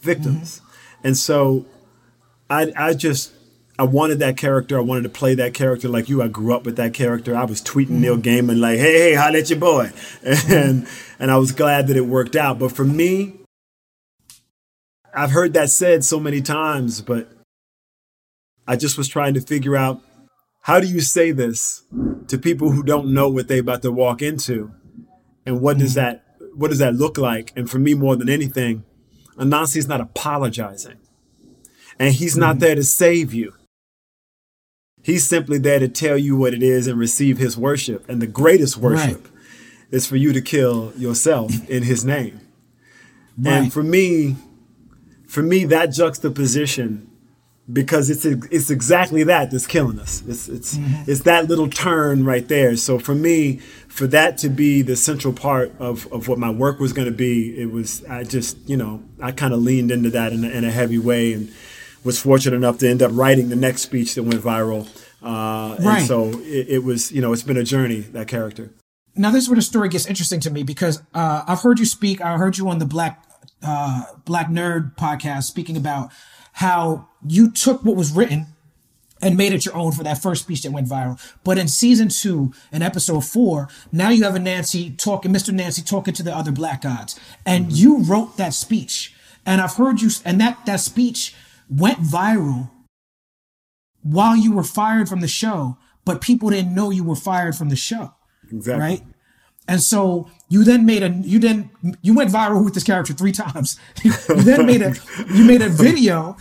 Speaker 4: victims mm-hmm. and so I, I just I wanted that character. I wanted to play that character like you. I grew up with that character. I was tweeting mm-hmm. Neil Gaiman like, "Hey, hey, holla at your boy," and and I was glad that it worked out. But for me, I've heard that said so many times, but I just was trying to figure out how do you say this to people who don't know what they're about to walk into, and what does mm. that what does that look like? And for me, more than anything, Anansi's not apologizing, and he's not mm. there to save you. He's simply there to tell you what it is and receive his worship. And the greatest worship right. is for you to kill yourself in his name. Right. And for me, for me, that juxtaposition, because it's it's exactly that that's killing us. It's it's mm-hmm. it's that little turn right there. So for me, for that to be the central part of, of what my work was going to be, it was I just you know I kind of leaned into that in a, in a heavy way and was fortunate enough to end up writing the next speech that went viral. Uh, right. And so it, it, was, you know, it's been a journey, that character.
Speaker 2: Now, this is where the story gets interesting to me because uh, I've heard you speak. I heard you on the Black uh, Black Nerd podcast speaking about how you took what was written and made it your own for that first speech that went viral. But in season two, in episode four, now you have Anansi talking, Mr. Nancy talking to the other black gods, and mm-hmm. you wrote that speech. And I've heard you, and that that speech went viral while you were fired from the show, but people didn't know you were fired from the show.
Speaker 4: Exactly.
Speaker 2: Right. And so you then made a you then you went viral with this character three times. you then made a you made a video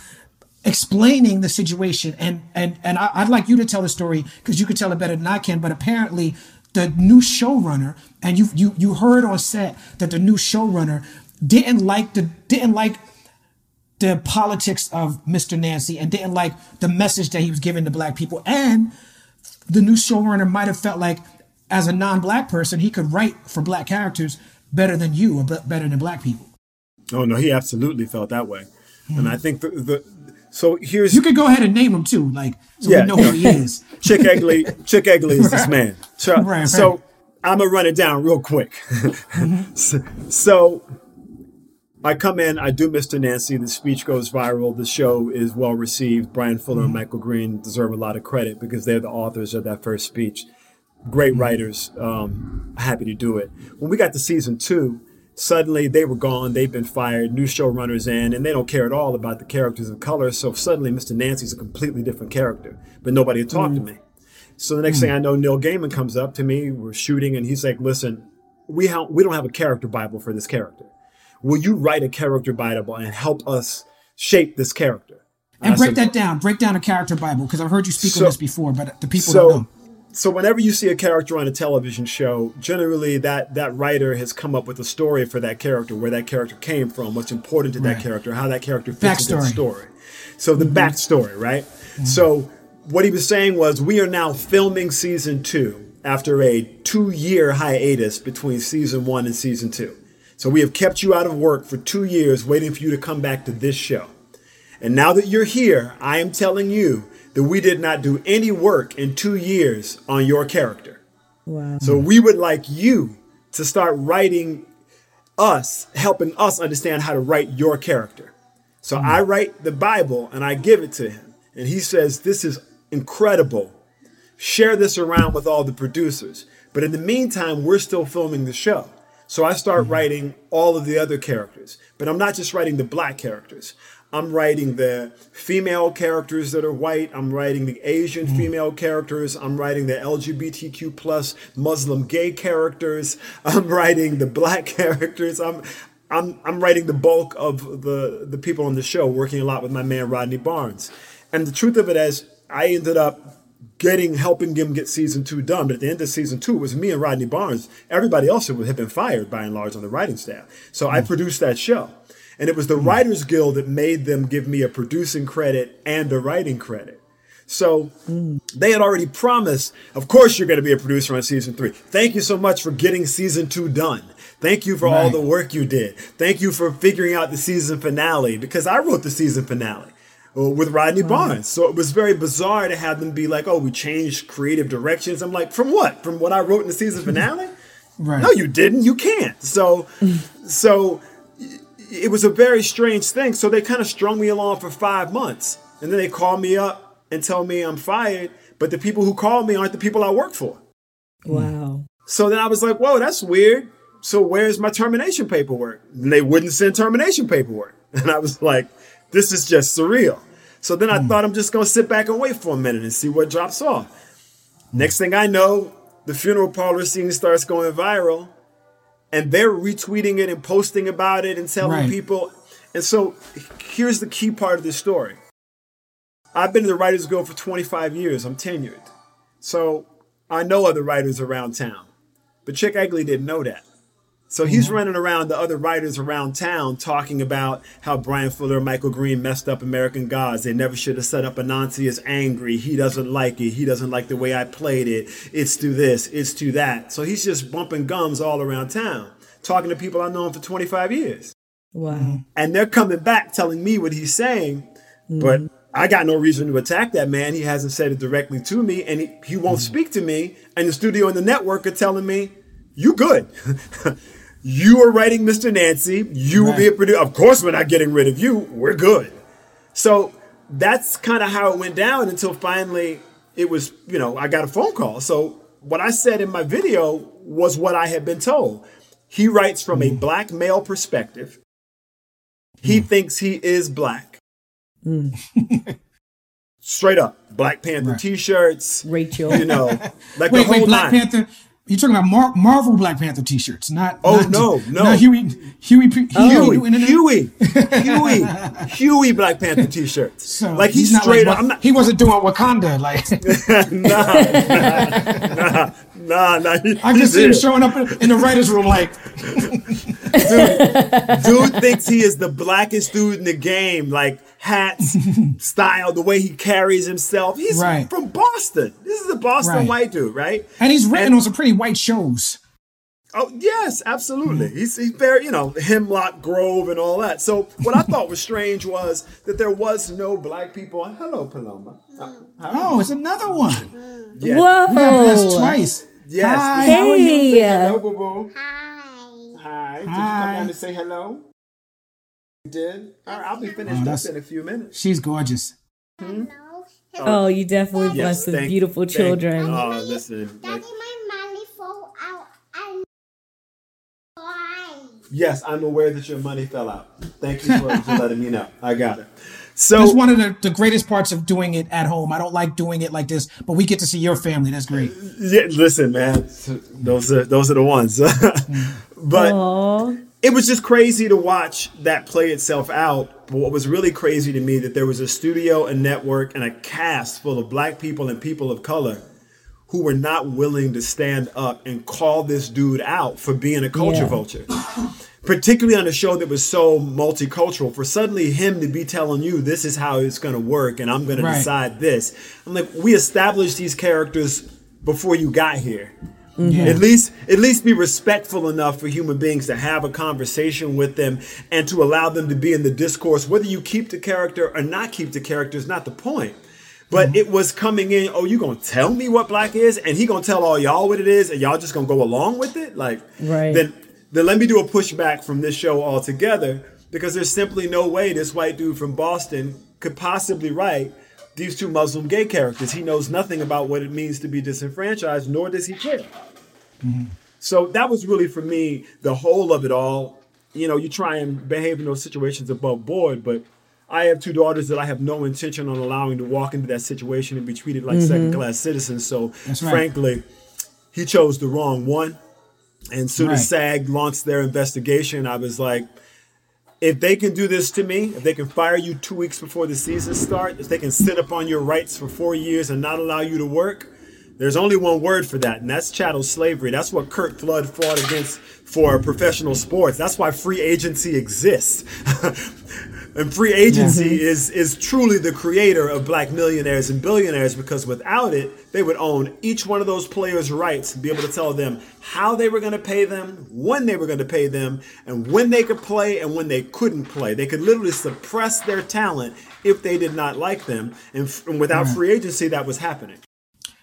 Speaker 2: explaining the situation and and and I, would like you to tell the story because you could tell it better than I can. But apparently, the new showrunner and you you you heard on set that the new showrunner didn't like the didn't like the politics of Mr. Nancy and didn't like the message that he was giving to black people. And the new showrunner might have felt like, as a non-black person, he could write for black characters better than you or better than black people.
Speaker 4: Oh no, he absolutely felt that way, mm-hmm. and I think the, the so here's
Speaker 2: you could go ahead and name him too, like so yeah, we know who he is.
Speaker 4: Chic Eglee, Chic Eglee is this man. So, right, right. so I'm gonna run it down real quick. mm-hmm. so, so I come in, I do Mr. Nancy, the speech goes viral, the show is well received. Bryan Fuller mm-hmm. and Michael Green deserve a lot of credit because they're the authors of that first speech. Great writers, um, happy to do it. When we got to season two, suddenly they were gone, they've been fired, new showrunners in, and they don't care at all about the characters of color. So suddenly Mr. Nancy's a completely different character, but nobody had talked mm-hmm. to me. So the next thing mm-hmm. I know, Neil Gaiman comes up to me, we're shooting, and he's like, listen, we, ha- we don't have a character Bible for this character will you write a character Bible and help us shape this character?
Speaker 2: And, and break said, that down. Break down a character Bible because I've heard you speak so, on this before, but the people so, don't know.
Speaker 4: So whenever you see a character on a television show, generally that that writer has come up with a story for that character, where that character came from, what's important to right. that character, how that character fits backstory. into the story. So the mm-hmm. backstory, right? Mm-hmm. So what he was saying was, we are now filming season two after a two-year hiatus between season one and season two. So we have kept you out of work for two years waiting for you to come back to this show. And now that you're here, I am telling you that we did not do any work in two years on your character. Wow. So we would like you to start writing us, helping us understand how to write your character. So mm. I write the Bible and I give it to him. And he says, This is incredible. Share this around with all the producers. But in the meantime, we're still filming the show. So I start mm-hmm. writing all of the other characters, but I'm not just writing the black characters. I'm writing the female characters that are white. I'm writing the Asian mm. female characters. I'm writing the LGBTQ plus Muslim gay characters. I'm writing the black characters. I'm I'm I'm writing the bulk of the the people on the show, working a lot with my man Rodney Barnes. And the truth of it is, I ended up getting helping him get season two done. But at the end of season two, it was me and Rodney Barnes. Everybody else had been fired by and large on the writing staff. So I produced that show. And it was the Writers Guild that made them give me a producing credit and a writing credit. So they had already promised, of course, you're going to be a producer on season three. Thank you so much for getting season two done. Thank you for all the work you did. Thank you for figuring out the season finale because I wrote the season finale uh, with Rodney Barnes. So it was very bizarre to have them be like, oh, we changed creative directions. I'm like, from what? From what I wrote in the season finale?
Speaker 2: Right.
Speaker 4: No, you didn't. You can't. So, so it was a very strange thing. So they kind of strung me along for five months, and then they call me up and tell me I'm fired. But the people who called me aren't the people I work for.
Speaker 3: Wow.
Speaker 4: So then I was like, whoa, that's weird. So where's my termination paperwork? And they wouldn't send termination paperwork. And I was like, this is just surreal. So then I hmm. thought I'm just gonna sit back and wait for a minute and see what drops off. Next thing I know, the funeral parlor scene starts going viral, and they're retweeting it and posting about it and telling
Speaker 2: Right.
Speaker 4: people. And so here's the key part of this story. I've been in the Writers Guild for 25 years. I'm tenured. So I know other writers around town. But Chic Eglee didn't know that. So he's mm-hmm. running around the other writers around town talking about how Bryan Fuller and Michael Green messed up American Gods. They never should have set up Anansi as angry. He doesn't like it. He doesn't like the way I played it. It's to this, it's to that. So he's just bumping gums all around town, talking to people I've known for 25 years.
Speaker 3: Wow. Mm-hmm.
Speaker 4: And they're coming back telling me what he's saying, but mm-hmm. I got no reason to attack that man. He hasn't said it directly to me, and he, he won't speak to me. And the studio and the network are telling me, "You good? you are writing Mr. Nancy. You will be a producer. Of course, we're not getting rid of you. We're good." So that's kind of how it went down until finally it was, you know, I got a phone call. So what I said in my video was what I had been told. He writes from a hmm. black male perspective. He hmm. thinks he is black. Hmm. Straight up, Black Panther
Speaker 2: Right.
Speaker 4: T-shirts.
Speaker 3: Rachel.
Speaker 4: You know, like
Speaker 2: Wait,
Speaker 4: the
Speaker 2: wait,
Speaker 4: whole
Speaker 2: Black
Speaker 4: nine.
Speaker 2: Panther. You're talking about Mar- Marvel Black Panther T-shirts, not.
Speaker 4: Oh,
Speaker 2: not-
Speaker 4: no, no.
Speaker 2: not Huey, oh, Huey, P- Huey,
Speaker 4: Huey. Huey, Huey, Huey Black Panther T-shirts.
Speaker 2: So
Speaker 4: like he's,
Speaker 2: not
Speaker 4: straight
Speaker 2: like,
Speaker 4: up. I'm not.
Speaker 2: He wasn't doing Wakanda. Like
Speaker 4: Nah, nah, nah. he-
Speaker 2: I can see him showing up in, in the writers' room. Like
Speaker 4: dude, Dude thinks he is the blackest dude in the game. Like hats, style, the way he carries himself. He's
Speaker 2: Right.
Speaker 4: from Boston. This is a Boston
Speaker 2: Right.
Speaker 4: white dude, right?
Speaker 2: and he's written
Speaker 4: And-
Speaker 2: on some pretty white shows.
Speaker 4: Oh yes, absolutely. He's he's very you know Hemlock Grove and all that. So what I thought was strange was that there was no black people. Hello, Paloma. Uh,
Speaker 2: Oh, it's another one.
Speaker 4: yeah.
Speaker 3: Whoa.
Speaker 2: We got blessed twice.
Speaker 4: Yes.
Speaker 2: Hi,
Speaker 4: Hey.
Speaker 2: how are you?
Speaker 4: Hello, boo boo.
Speaker 5: Hi.
Speaker 4: Hi. Did you come on to say hello? You did. All right, I'll be finished
Speaker 2: Oh,
Speaker 4: up in a few minutes.
Speaker 2: She's gorgeous.
Speaker 5: No.
Speaker 3: Oh, you definitely
Speaker 4: Yes,
Speaker 3: blessed with beautiful
Speaker 4: thank-
Speaker 3: children.
Speaker 4: Oh, listen.
Speaker 5: Daddy, my money fall out.
Speaker 4: Yes, I'm aware that your money fell out. Thank you for, for letting me know. I got it. So
Speaker 2: That's one of the, the greatest parts of doing it at home. I don't like doing it like this, but we get to see your family. That's great.
Speaker 4: yeah, listen, man. Those are those are the ones. but
Speaker 3: Aw.
Speaker 4: It was just crazy to watch that play itself out. But what was really crazy to me that there was a studio, a network, and a cast full of black people and people of color who were not willing to stand up and call this dude out for being a culture
Speaker 3: Yeah.
Speaker 4: vulture. Particularly on a show that was so multicultural, for suddenly him to be telling you this is how it's going to work and I'm going
Speaker 2: Right.
Speaker 4: to decide this. I'm like, we established these characters before you got here.
Speaker 2: Yeah.
Speaker 4: At least, at least be respectful enough for human beings to have a conversation with them and to allow them to be in the discourse. Whether you keep the character or not keep the character is not the point. But mm-hmm. it was coming in. Oh, you gonna tell me what black is, and he gonna tell all y'all what it is, and y'all just gonna go along with it? Like,
Speaker 3: Right.
Speaker 4: then, then let me do a pushback from this show altogether because there's simply no way this white dude from Boston could possibly write these two Muslim gay characters. He knows nothing about what it means to be disenfranchised, nor does he care. Mm-hmm. So that was really for me the whole of it all. You know, you try and behave in those situations above board, but I have two daughters that I have no intention on allowing to walk into that situation and be treated like mm-hmm. second class citizens. So,
Speaker 2: That's right.
Speaker 4: frankly, he chose the wrong one. And soon
Speaker 2: Right.
Speaker 4: as SAG launched their investigation, I was like, if they can do this to me, if they can fire you two weeks before the season starts, if they can sit up on your rights for four years and not allow you to work, there's only one word for that, and that's chattel slavery. That's what Curt Flood fought against for professional sports. That's why free agency exists. and free agency
Speaker 2: Mm-hmm.
Speaker 4: is is truly the creator of black millionaires and billionaires because without it, they would own each one of those players' rights and be able to tell them how they were going to pay them, when they were going to pay them, and when they could play and when they couldn't play. They could literally suppress their talent if they did not like them. And, f- and without free agency, that was happening.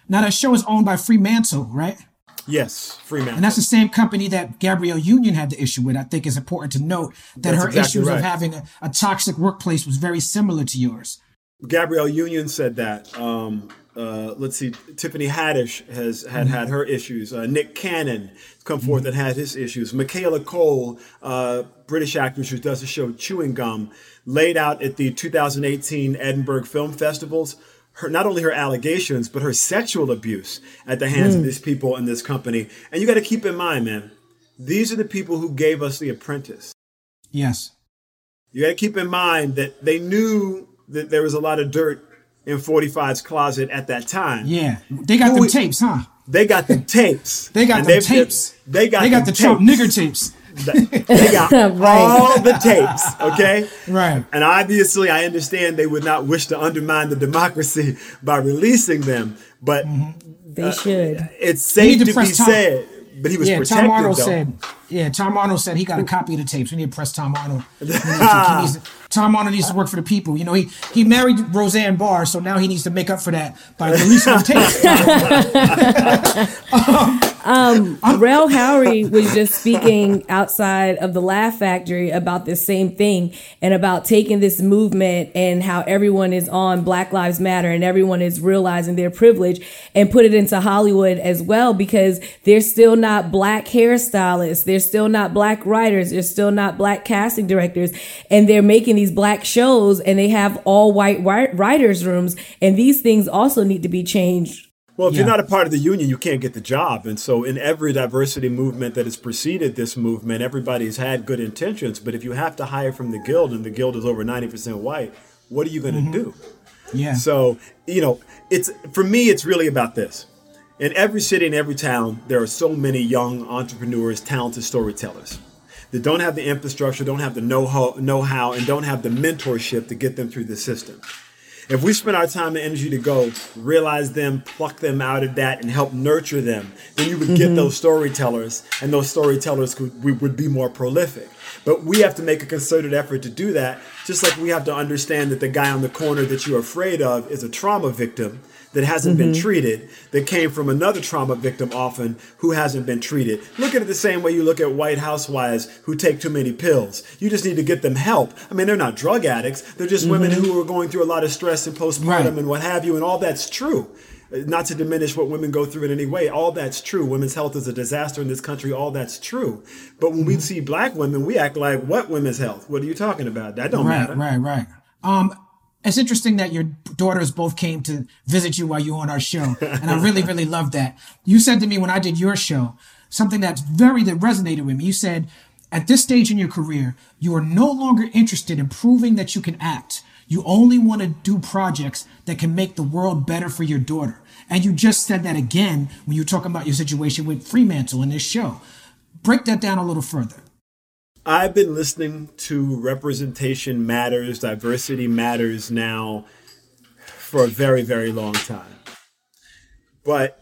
Speaker 2: Now that show is owned by Fremantle, right?
Speaker 4: Yes, Freeman.
Speaker 2: And that's the same company that Gabrielle Union had the issue with. I think it's important to note that
Speaker 4: That's
Speaker 2: her
Speaker 4: exactly
Speaker 2: issues
Speaker 4: right.
Speaker 2: of having a, a toxic workplace was very similar to yours.
Speaker 4: Gabrielle Union said that. Um, uh, let's see, Tiffany Haddish has had had her issues. Uh, Nick Cannon come forth and had his issues. Michaela Coel, uh, British actress who does the show Chewing Gum, laid out at the 2018 Edinburgh Film Festivals her not only her allegations but her sexual abuse at the hands of hmm. these people in this company. And you got to keep in mind, man, these are the people who gave us The Apprentice.
Speaker 2: Yes.
Speaker 4: You got to keep in mind that they knew that there was a lot of dirt in 45's closet at that time.
Speaker 2: Yeah. They got
Speaker 4: the
Speaker 2: tapes, huh?
Speaker 4: They got the tapes.
Speaker 2: They got
Speaker 4: the
Speaker 2: tapes.
Speaker 4: They got
Speaker 2: They got the
Speaker 4: them
Speaker 2: Trump nigger tapes.
Speaker 4: They got
Speaker 3: Right.
Speaker 4: all the tapes, okay?
Speaker 2: Right.
Speaker 4: And obviously, I understand they would not wish to undermine the democracy by releasing them, but mm-hmm.
Speaker 3: They uh, should.
Speaker 4: it's safe
Speaker 2: to
Speaker 4: to be
Speaker 2: press Tom-
Speaker 4: said. But he was
Speaker 2: Yeah,
Speaker 4: protected,
Speaker 2: Tom Arnold
Speaker 4: though.
Speaker 2: said. Yeah, Tom Arnold said he got a copy of the tapes. We need to press Tom Arnold. He needs to- he needs to- Tom Arnold needs to work for the people. You know, he he married Roseanne Barr, so now he needs to make up for that by releasing the tapes.
Speaker 3: Um, Um, Rel Howery was just speaking outside of the Laugh Factory about this same thing and about taking this movement and how everyone is on Black Lives Matter and everyone is realizing their privilege and put it into Hollywood as well because they're still not black hairstylists, they're still not black writers, they're still not black casting directors, and they're making these black shows and they have all white writers' rooms, and these things also need to be changed
Speaker 4: Well, if you're not a part of the union, you can't get the job. And so, in every diversity movement that has preceded this movement, everybody's had good intentions. But if you have to hire from the guild and the guild is over 90% white, what are you going to mm-hmm. do?
Speaker 2: Yeah.
Speaker 4: So, you know, it's for me, it's really about this. In every city and every town, there are so many young entrepreneurs, talented storytellers that don't have the infrastructure, don't have the know-how, know-how, and don't have the mentorship to get them through the system. If we spend our time and energy to go realize them, pluck them out of that, and help nurture them, then you would get mm-hmm. those storytellers, and those storytellers could, we would be more prolific. But we have to make a concerted effort to do that, just like we have to understand that the guy on the corner that you're afraid of is a trauma victim that hasn't been mm-hmm. treated, that came from another trauma victim often who hasn't been treated. Look at it the same way you look at white housewives who take too many pills. You just need to get them help. I mean, they're not drug addicts, they're just women mm-hmm. who are going through a lot of stress and postpartum
Speaker 2: Right.
Speaker 4: and what have you, and all that's true. Not to diminish what women go through in any way, all that's true. Women's health is a disaster in this country, all that's true. But when we mm-hmm. see black women, we act like, what women's health? What are you talking about? That don't
Speaker 2: Right,
Speaker 4: matter.
Speaker 2: right, right. Um, it's interesting that your daughters both came to visit you while you were on our show, and I really, really love that. You said to me when I did your show something that's very that resonated with me. You said, "At this stage in your career, you are no longer interested in proving that you can act. You only want to do projects that can make the world better for your daughter." And you just said that again when you were talking about your situation with Fremantle in this show. Break that down a little further.
Speaker 4: I've been listening to Representation Matters, Diversity Matters now for a very, very long time. But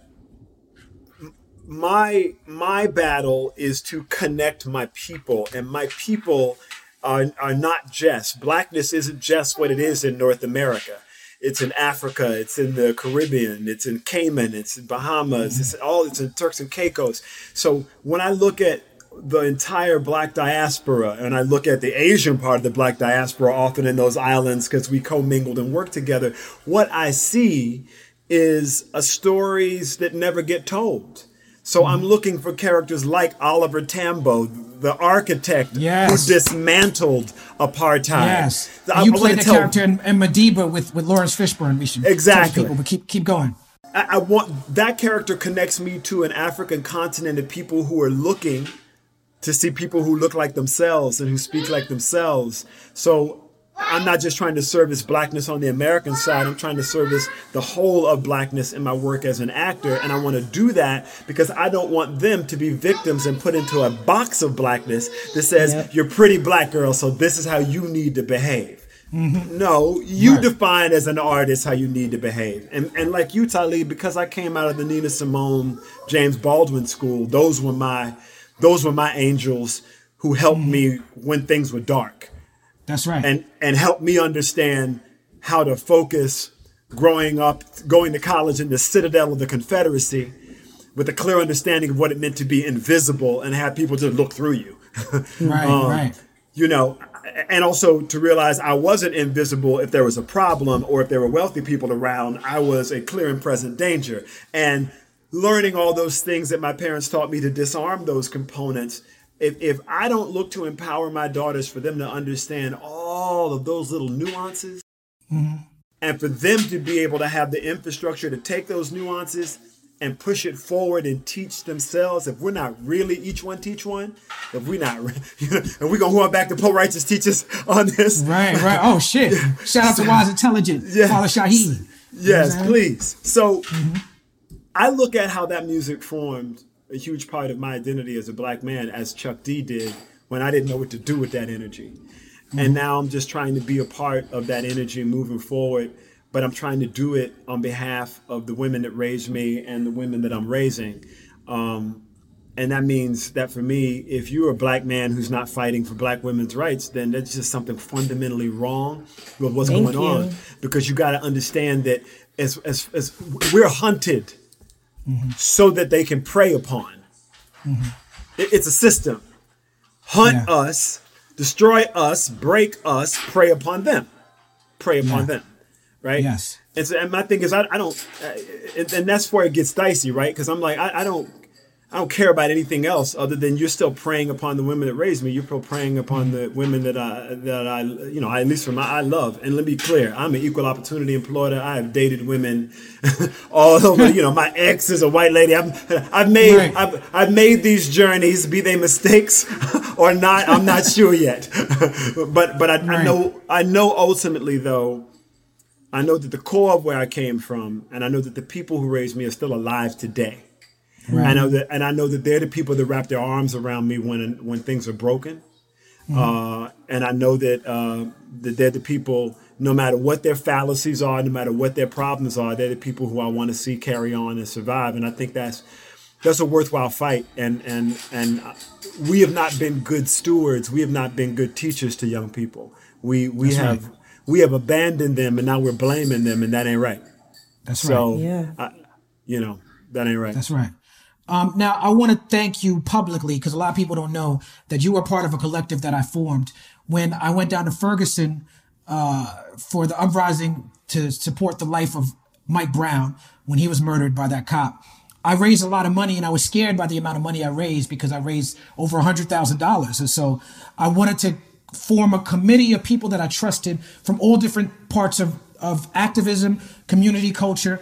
Speaker 4: my my battle is to connect my people, and my people are, are not just blackness isn't just what it is in North America. It's in Africa, it's in the Caribbean, it's in Cayman, it's in Bahamas, it's all it's in Turks and Caicos. So when I look at the entire black diaspora and I look at the Asian part of the black diaspora, often in those islands because we commingled and worked together, what I see is a stories that never get told. So I'm mm-hmm. looking for characters like Oliver Tambo, the architect
Speaker 2: Yes.
Speaker 4: who dismantled apartheid.
Speaker 2: Yes,
Speaker 4: I-
Speaker 2: you
Speaker 4: I
Speaker 2: played
Speaker 4: tell-
Speaker 2: character in, in Madiba with with Laurence Fishburne. We should
Speaker 4: Exactly.
Speaker 2: people, but keep keep going.
Speaker 4: I, I want that character connects me to an African continent of people who are looking to see people who look like themselves and who speak like themselves. So I'm not just trying to service blackness on the American side. I'm trying to service the whole of blackness in my work as an actor. And I want to do that because I don't want them to be victims and put into a box of blackness that says,
Speaker 3: Yep.
Speaker 4: you're pretty black girl, so this is how you need to behave. Mm-hmm. No, you
Speaker 2: Right.
Speaker 4: define as an artist how you need to behave. And and like you, Talib, because I came out of the Nina Simone, James Baldwin school, those were my those were my angels who helped me when things were dark
Speaker 2: That's right.
Speaker 4: and and helped me understand how to focus growing up going to college in the citadel of the confederacy with a clear understanding of what it meant to be invisible and have people to look through you
Speaker 2: right,
Speaker 4: um,
Speaker 2: right.
Speaker 4: you know and also to realize i wasn't invisible if there was a problem or if there were wealthy people around i was a clear and present danger and learning all those things that my parents taught me to disarm those components if, if i don't look to empower my daughters for them to understand all of those little nuances mm-hmm. and for them to be able to have the infrastructure to take those nuances and push it forward and teach themselves if we're not really each one teach one if we're not you know, and we're gonna go back to Poor Righteous Teachers on this
Speaker 2: Right, right. Oh shit! Shout out to Wise Intelligent,
Speaker 4: Yeah.
Speaker 2: Father Shaheed.
Speaker 4: yes
Speaker 2: saying?
Speaker 4: please so mm-hmm. I look at how that music formed a huge part of my identity as a black man as chuck d did when i didn't know what to do with that energy and now i'm just trying to be a part of that energy moving forward but i'm trying to do it on behalf of the women that raised me and the women that i'm raising um, and that means that for me, if you're a black man who's not fighting for black women's rights, then that's just something fundamentally wrong with what's
Speaker 3: Thank
Speaker 4: going on.
Speaker 3: you.
Speaker 4: Because you got to understand that as, as, as we're hunted so that they can prey upon. It- it's a system. Hunt
Speaker 2: Yeah.
Speaker 4: us, destroy us, break us, prey upon them. Prey upon
Speaker 2: Yeah.
Speaker 4: them. Right?
Speaker 2: Yes.
Speaker 4: And, so, and my thing is, I, I don't, and, and that's where it gets dicey, right? Because I'm like, I, I don't, I don't care about anything else other than you're still preying upon the women that raised me. You're still preying upon the women that I, that I, you know, I, at least from my, I love. And let me be clear, I'm an equal opportunity employer. I have dated women all over. You know, my ex is a white lady. I've, I've made,
Speaker 2: Right.
Speaker 4: I've, I've made these journeys, be they mistakes or not. I'm not sure yet. but, but I, I know, I know ultimately though. I know that the core of where I came from, and I know that the people who raised me are still alive today. I know that, and I know that they're the people that wrap their arms around me when when things are broken. Uh, and I know that uh, that they're the people, no matter what their fallacies are, no matter what their problems are, they're the people who I want to see carry on and survive. And I think that's that's a worthwhile fight. And and and we have not been good stewards. We have not been good teachers to young people. We we
Speaker 2: That's
Speaker 4: have
Speaker 2: right.
Speaker 4: we have abandoned them, and now we're blaming them, and that ain't right.
Speaker 2: That's
Speaker 4: So
Speaker 2: right.
Speaker 3: Yeah.
Speaker 4: I, you know that ain't right.
Speaker 2: That's right. Um, now, I want to thank you publicly because a lot of people don't know that you were part of a collective that I formed when I went down to Ferguson uh, for the uprising to support the life of Mike Brown when he was murdered by that cop. I raised a lot of money and I was scared by the amount of money I raised because I raised over $100,000. And so I wanted to form a committee of people that I trusted from all different parts of, of activism, community culture,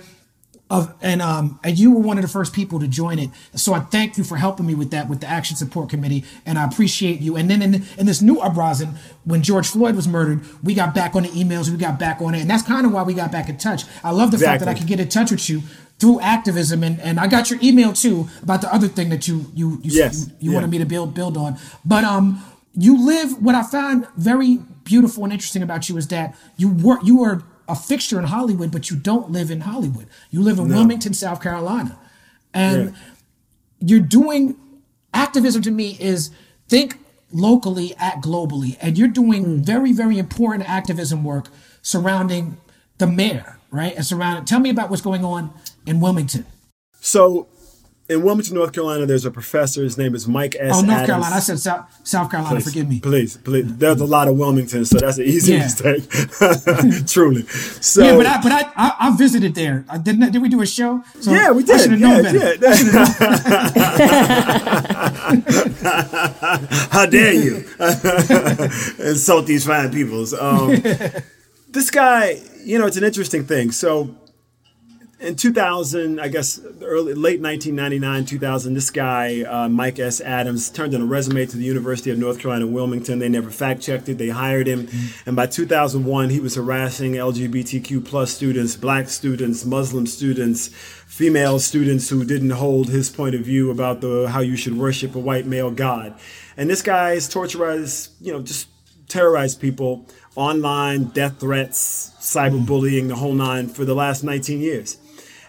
Speaker 2: of and um and you were one of the first people to join it. So i thank you for helping me with that with the action support committee and i appreciate you. And then in, in this new uprising when george floyd was murdered we got back on the emails we got back on it and that's kind of why we got back in touch. I love the fact that i could get in touch with you through activism and, and i got your email too about the other thing that you you you,
Speaker 4: Yes,
Speaker 2: you, you
Speaker 4: yeah.
Speaker 2: wanted me to build build on. But um you live what i found very beautiful and interesting about you is that you work you are a fixture in hollywood but you don't live in hollywood. You live in wilmington south carolina. And
Speaker 4: Yeah.
Speaker 2: you're doing activism to me is think locally act globally. And you're doing hmm. very very important activism work surrounding the mayor right? And surrounding tell me about what's going on in wilmington.
Speaker 4: So in Wilmington, North Carolina, there's a professor. His name is Mike S.
Speaker 2: oh north
Speaker 4: Adams.
Speaker 2: carolina i said south, south carolina
Speaker 4: Please,
Speaker 2: forgive me
Speaker 4: Please, please. There's a lot of Wilmington, so that's an easy
Speaker 2: Yeah.
Speaker 4: mistake. Truly. So
Speaker 2: yeah, but I but I, I I visited there. I didn't. Did we do a show? So
Speaker 4: yeah, we
Speaker 2: I
Speaker 4: did.
Speaker 2: should have
Speaker 4: yeah,
Speaker 2: known better.
Speaker 4: yeah. How dare you insult these fine peoples? Um, this guy, you know, it's an interesting thing. So in 2000, I guess early late 1999, 2000, this guy uh, Mike S. Adams turned in a resume to the University of North Carolina Wilmington. They never fact checked it. They hired him, and by 2001, he was harassing LGBTQ plus students, black students, Muslim students, female students who didn't hold his point of view about the how you should worship a white male god. And this guy is torturized, you know, just terrorized people online, death threats, cyberbullying, the whole nine for the last 19 years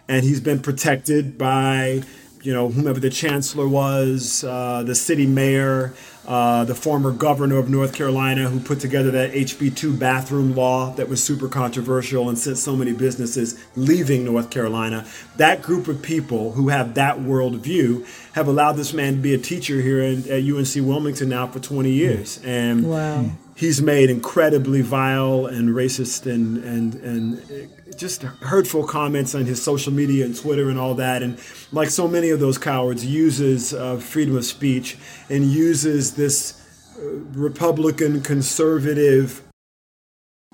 Speaker 4: and he's been protected by you know whomever the chancellor was, uh, the city mayor, uh, the former governor of North Carolina who put together that HB2 bathroom law that was super controversial and sent so many businesses leaving North Carolina. That group of people who have that worldview have allowed this man to be a teacher here in, at UNC Wilmington now for 20 years, and
Speaker 3: Wow.
Speaker 4: He's made incredibly vile and racist and and and just hurtful comments on his social media and Twitter and all that. And like so many of those cowards, uses uh, freedom of speech and uses this uh, Republican conservative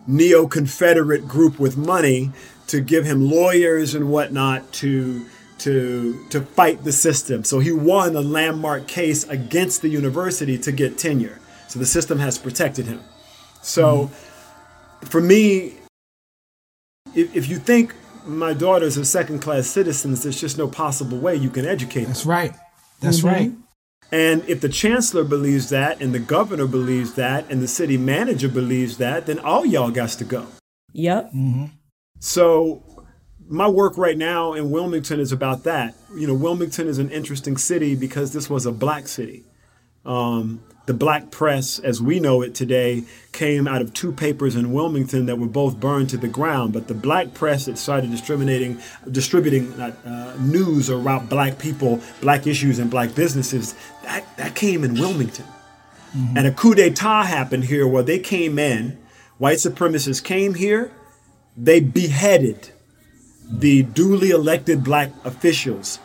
Speaker 4: neo Confederate group with money to give him lawyers and whatnot to to to fight the system. So he won a landmark case against the university to get tenure. So the system has protected him. So for me, if, if you think my daughters are second class citizens, there's just no possible way you can educate them.
Speaker 2: That's right. That's right.
Speaker 4: And if the chancellor believes that, and the governor believes that, and the city manager believes that, then all y'all got to go.
Speaker 3: Yep.
Speaker 4: So my work right now in Wilmington is about that. You know, Wilmington is an interesting city because this was a black city. Um, the black press, as we know it today, came out of two papers in Wilmington that were both burned to the ground. But the black press that started discriminating, distributing uh, news about black people, black issues, and black businesses, that, that came in Wilmington. And a coup d'etat happened here where they came in, white supremacists came here, they beheaded the duly elected black officials,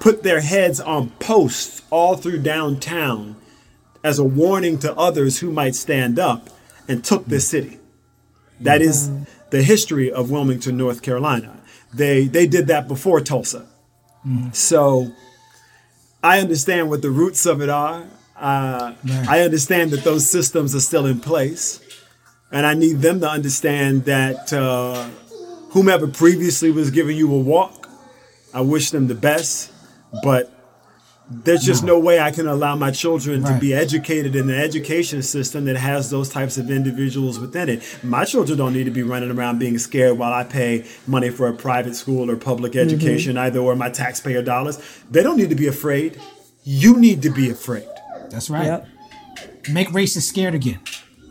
Speaker 4: put their heads on posts all through downtown as a warning to others who might stand up, and took this city. That is the history of Wilmington, North Carolina. They they did that before Tulsa. So I understand what the roots of it are. Uh,
Speaker 2: Right.
Speaker 4: I understand that those systems are still in place, and I need them to understand that uh, whomever previously was giving you a walk, I wish them the best, but there's just no way I can allow my children to be educated in an education system that has those types of individuals within it. My children don't need to be running around being scared while I pay money for a private school or public mm-hmm. education, either or my taxpayer dollars. They don't need to be afraid. You need to be afraid.
Speaker 2: That's right.
Speaker 3: Yep.
Speaker 2: Make racists scared again.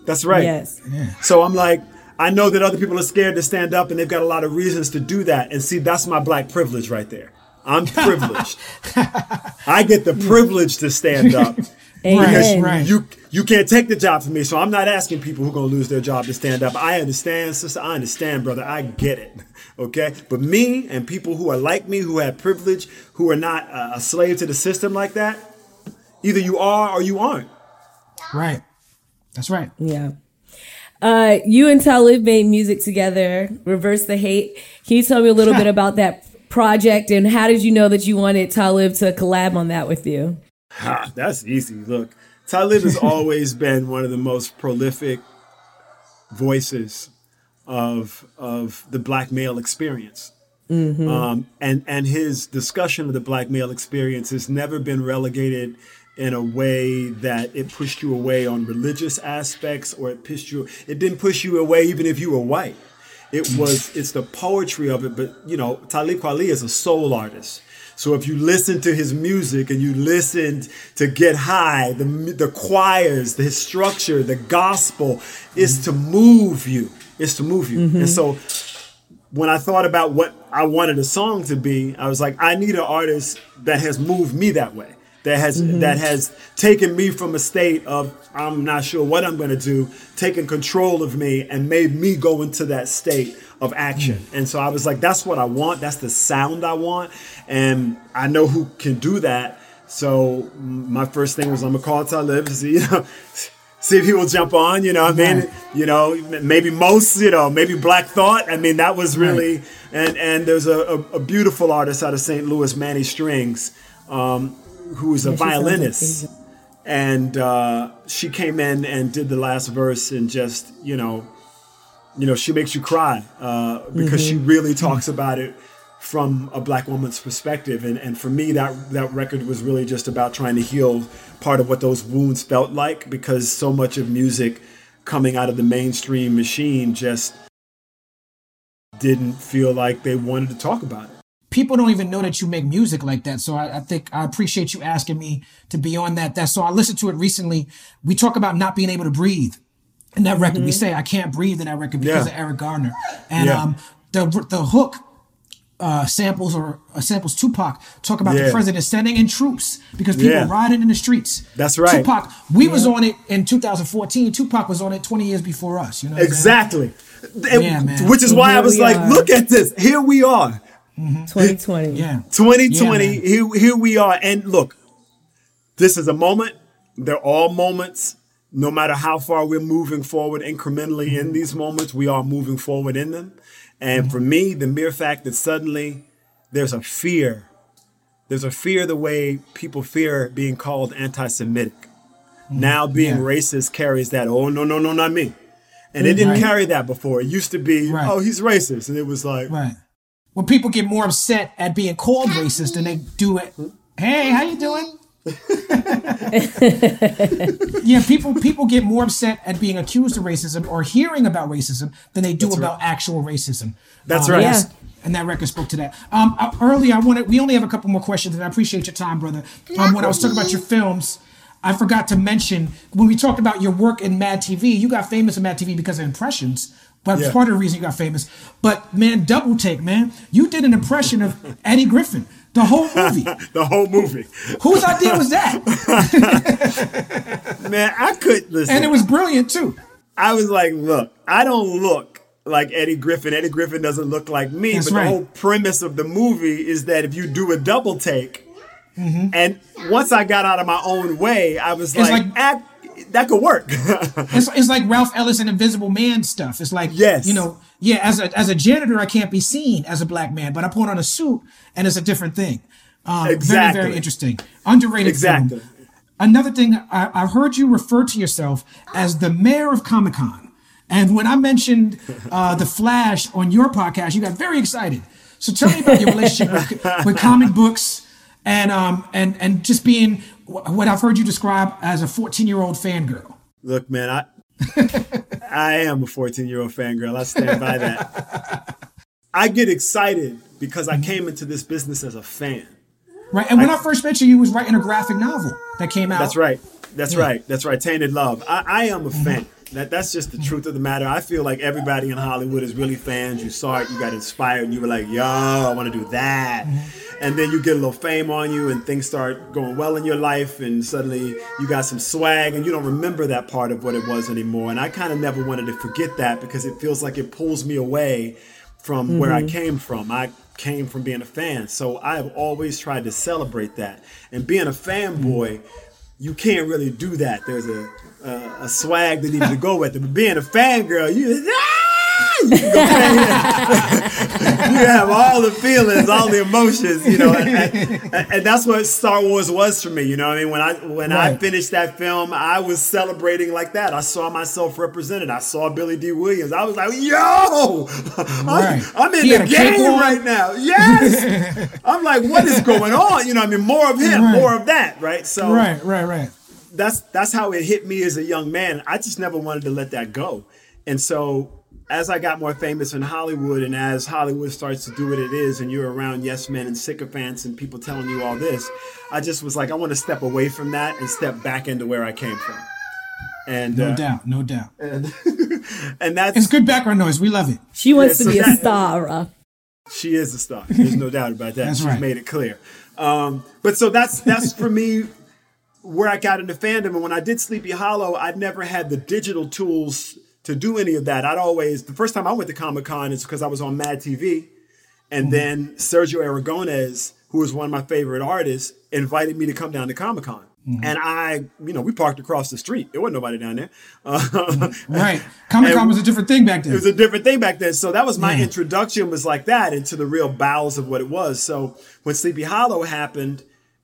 Speaker 4: That's right.
Speaker 3: Yes. Yeah.
Speaker 4: So I'm like, I know that other people are scared to stand up and they've got a lot of reasons to do that. And see, that's my black privilege right there. I'm privileged. I get the privilege to stand up.
Speaker 3: Amen.
Speaker 2: right.
Speaker 4: You you can't take the job from me, so I'm not asking people who are gonna lose their job to stand up. I understand, sister. I understand, brother. I get it. Okay, but me and people who are like me, who have privilege, who are not uh, a slave to the system like that, either you are or you aren't.
Speaker 2: Right. That's right.
Speaker 3: Yeah. Uh, you and Talib made music together, Reverse the Hate. Can you tell me a little bit about that project and how did you know that you wanted Talib to collab on that with you?
Speaker 4: Ha, that's easy. Look, Talib has always been one of the most prolific voices of of the black male experience. Um, and and his discussion of the black male experience has never been relegated in a way that it pushed you away on religious aspects or it pushed you it didn't push you away even if you were white. It was it's the poetry of it, but you know, Talib Kweli is a soul artist. So if you listen to his music and you listened to Get By, the the choirs, the his structure, the gospel is to move you. It's to move you. And mm-hmm. so when I thought about what I wanted a song to be, I was like, I need an artist that has moved me that way. That has that has taken me from a state of I'm not sure what I'm going to do, taken control of me and made me go into that state of action. And so I was like, that's what I want. That's the sound I want, and I know who can do that. So my first thing was I'm gonna call Talib to see, you know, see if he will jump on. You know, what I mean,
Speaker 2: Right.
Speaker 4: you know, maybe most, you know, maybe Black Thought. I mean, that was really and and there's a, a, a beautiful artist out of St. Louis, Manny Strings, um, who's a
Speaker 3: Yeah, she
Speaker 4: violinist, and uh, she came in and did the last verse and just you know, you know, she makes you cry uh, because she really talks about it from a black woman's perspective. And, and for me that that record was really just about trying to heal part of what those wounds felt like because so much of music coming out of the mainstream machine just didn't feel like they wanted to talk about it
Speaker 2: people don't even know that you make music like that. So I, I think I appreciate you asking me to be on that. That so I listened to it recently. We talk about not being able to breathe in that record. We say I can't breathe in that record because
Speaker 4: Yeah.
Speaker 2: of Eric Gardner. And
Speaker 4: Yeah.
Speaker 2: um, the the hook uh, samples or uh, samples Tupac talk about the president sending in troops because people
Speaker 4: Yeah.
Speaker 2: riding in the streets.
Speaker 4: That's right.
Speaker 2: Tupac. We was on it in 2014. Tupac was on it 20 years before us. You know. what I'm saying?
Speaker 4: exactly
Speaker 2: Yeah, man.
Speaker 4: which is why i was like
Speaker 3: are.
Speaker 4: look at this here we are
Speaker 3: 2020.
Speaker 2: Yeah.
Speaker 4: 2020
Speaker 2: Yeah,
Speaker 4: here, here we are and look this is a moment they're all moments no matter how far we're moving forward incrementally in mm-hmm. these moments we are moving forward in them and for me the mere fact that suddenly there's a fear there's a fear the way people fear being called anti-semitic mm-hmm. now being
Speaker 2: Yeah.
Speaker 4: racist carries that oh no no no not me and it didn't
Speaker 2: Right.
Speaker 4: carry that before it used to be
Speaker 2: Right.
Speaker 4: oh he's racist and it was like
Speaker 2: Right. When people get more upset at being called racist than they do it. Hey, how you doing? yeah, people people get more upset at being accused of racism or hearing about racism than they do
Speaker 4: That's
Speaker 2: about actual racism.
Speaker 4: That's
Speaker 2: Um,
Speaker 4: right.
Speaker 2: yes, And that record spoke to that. Um, uh, earlier, I wanted. We only have a couple more questions, and I appreciate your time, brother. Um, when I was talking about your films, I forgot to mention when we talked about your work in Mad TV. You got famous in Mad TV because of impressions, but
Speaker 4: Yeah.
Speaker 2: part of the reason you got famous. But man, double take, man. You did an impression of Eddie Griffin, the whole movie.
Speaker 4: the whole movie
Speaker 2: Whose idea was that?
Speaker 4: man i could listen
Speaker 2: And it was brilliant too.
Speaker 4: I was like, look, I don't look like Eddie Griffin. Eddie Griffin doesn't look like me.
Speaker 2: That's
Speaker 4: but
Speaker 2: right.
Speaker 4: the whole premise of the movie is that if you do a double take, and once I got out of my own way, I was
Speaker 2: Mm-hmm. It's
Speaker 4: like,
Speaker 2: like-
Speaker 4: "Ah, that could work.
Speaker 2: It's, it's like Ralph Ellison Invisible Man stuff. It's like,
Speaker 4: Yes.
Speaker 2: you know, yeah, as a, as a janitor, I can't be seen as a black man, but I put on a suit and it's a different thing. Um, Very,
Speaker 4: Exactly.
Speaker 2: very interesting. Underrated
Speaker 4: Exactly.
Speaker 2: film. Another thing, I, I've heard you refer to yourself as the mayor of Comic Con. And when I mentioned uh, The Flash on your podcast, you got very excited. So tell me about your relationship with, with comic books and, um, and, and just being what I've heard you describe as a 14 year old fangirl.
Speaker 4: Look, man, I I am a 14 year old fangirl. I stand by that. I get excited because I came into this business as a fan.
Speaker 2: Right. And when I, first met you, you was writing a graphic novel that came out.
Speaker 4: That's right. That's
Speaker 2: Yeah.
Speaker 4: right. That's right. Tainted Love. I, I am a mm-hmm. fan. That that's just the truth of the matter. I feel like everybody in Hollywood is really fans. You saw it, you got inspired, and you were like, "Yo, I want to do that." Mm-hmm. And then you get a little fame on you, and things start going well in your life, and suddenly you got some swag, and you don't remember that part of what it was anymore. And I kind of never wanted to forget that because it feels like it pulls me away from where I mm-hmm. came from. I came from being a fan, so I have always tried to celebrate that. And being a fanboy, mm-hmm. you can't really do that. There's a a, a swag that needed to go with it. But being a fangirl, you ah! you, can go crazy. you have all the feelings, all the emotions, you know, and, and- and that's what Star Wars was for me. You know, I mean, when I when I finished that film, I was celebrating like that. I saw myself represented. I saw Billy Dee Williams. I was like, yo, I'm,
Speaker 2: Right.
Speaker 4: I'm in
Speaker 2: He
Speaker 4: the
Speaker 2: had a cape
Speaker 4: game right now. Yes, I'm like, what is going on? You know, I mean, more of him,
Speaker 2: Right.
Speaker 4: more of that, right? So
Speaker 2: Right, right, right.
Speaker 4: That's that's how it hit me as a young man. I just never wanted to let that go. And so as I got more famous in Hollywood and as Hollywood starts to do what it is and you're around yes men and sycophants and people telling you all this, I just was like, I want to step away from that and step back into where I came from. And
Speaker 2: No
Speaker 4: uh,
Speaker 2: doubt, no doubt.
Speaker 4: and and that's
Speaker 2: It's good background noise. We love it.
Speaker 3: She wants
Speaker 4: Yeah,
Speaker 3: to be a
Speaker 4: that-
Speaker 3: star. uh.
Speaker 4: She is a star. There's no doubt about that.
Speaker 2: That's
Speaker 4: She's
Speaker 2: right.
Speaker 4: made it clear. Um, but so that's that's for me where I got into fandom. And when I did Sleepy Hollow, I'd never had the digital tools to do any of that. I'd always the first time I went to Comic Con is because I was on Mad TV, and then Sergio Aragonés, who was one of my favorite artists, invited me to come down to Comic Con. And I, you know, we parked across the street. There wasn't nobody down there. Uh,
Speaker 2: Right. Comic Con was a different thing back then.
Speaker 4: it was a different thing back then. So that was my
Speaker 2: Yeah.
Speaker 4: introduction was like that into the real bowels of what it was. So when Sleepy Hollow happened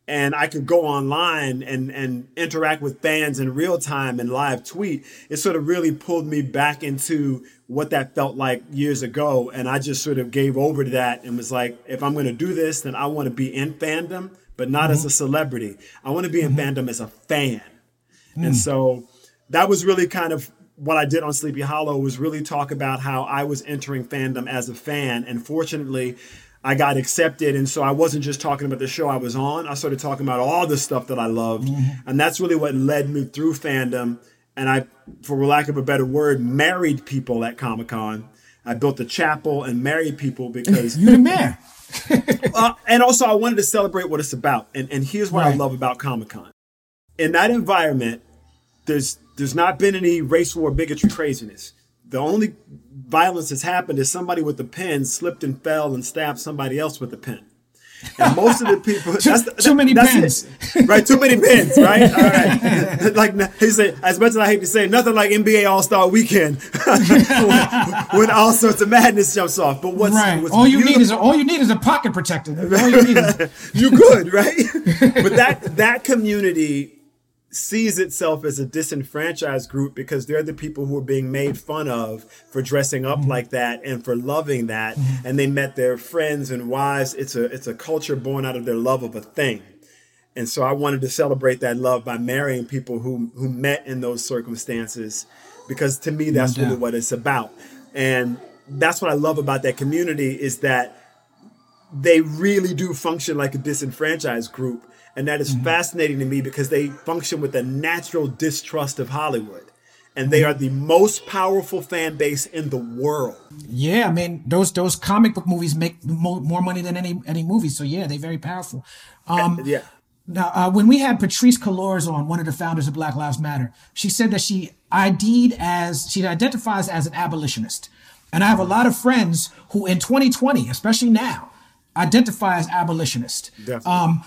Speaker 4: and I could go online and, and interact with fans in real time and live tweet, it sort of really pulled me back into what that felt like years ago. And I just sort of gave over to that and was like, if I'm going to do this, then I want to be in fandom, but not as a mm-hmm. celebrity. I want to be in mm-hmm. fandom as a fan. And mm. so that was really kind of what I did on Sleepy Hollow was really talk about how I was entering fandom as a fan. And fortunately, I got accepted. And so I wasn't just talking about the show I was on. I started talking about all the stuff that I loved. And that's really what led me through fandom. And I, for lack of a better word, married people at Comic Con. I built a chapel and married people because
Speaker 2: You're the man.
Speaker 4: uh, and also I wanted to celebrate what it's about. And and here's what I love about Comic Con. In that environment, there's there's not been any race war bigotry craziness. The only violence has happened is somebody with a pen slipped and fell and stabbed somebody else with a pen. And most of the people that's the,
Speaker 2: too many pens.
Speaker 4: it. right? Too many pens, right? All right. like he said, as much as I hate to say, nothing like NBA All Star Weekend when all sorts of madness jumps off. But what's,
Speaker 2: Right.
Speaker 4: what's
Speaker 2: All you need is a, all you need is a pocket protector. All you need is,
Speaker 4: you could, right? but that that community sees itself as a disenfranchised group because they're the people who are being made fun of for dressing up mm. like that and for loving that mm. and they met their friends and wives. It's a it's a culture born out of their love of a thing. And so I wanted to celebrate that love by marrying people who who met in those circumstances because to me that's really what it's about. And that's what I love about that community is that they really do function like a disenfranchised group. And that is fascinating to me because they function with a natural distrust of Hollywood. And they are the most powerful fan base in the world.
Speaker 2: yeah, I mean those those comic book movies make mo- more money than any any movie. So yeah, they're very powerful. Um,
Speaker 4: Yeah.
Speaker 2: Now, uh, when we had Patrisse Cullors on, one of the founders of Black Lives Matter, she said that she ID'd as, she identifies as an abolitionist. And I have a lot of friends who in 2020, especially now, identify as abolitionist.
Speaker 4: Definitely.
Speaker 2: Um,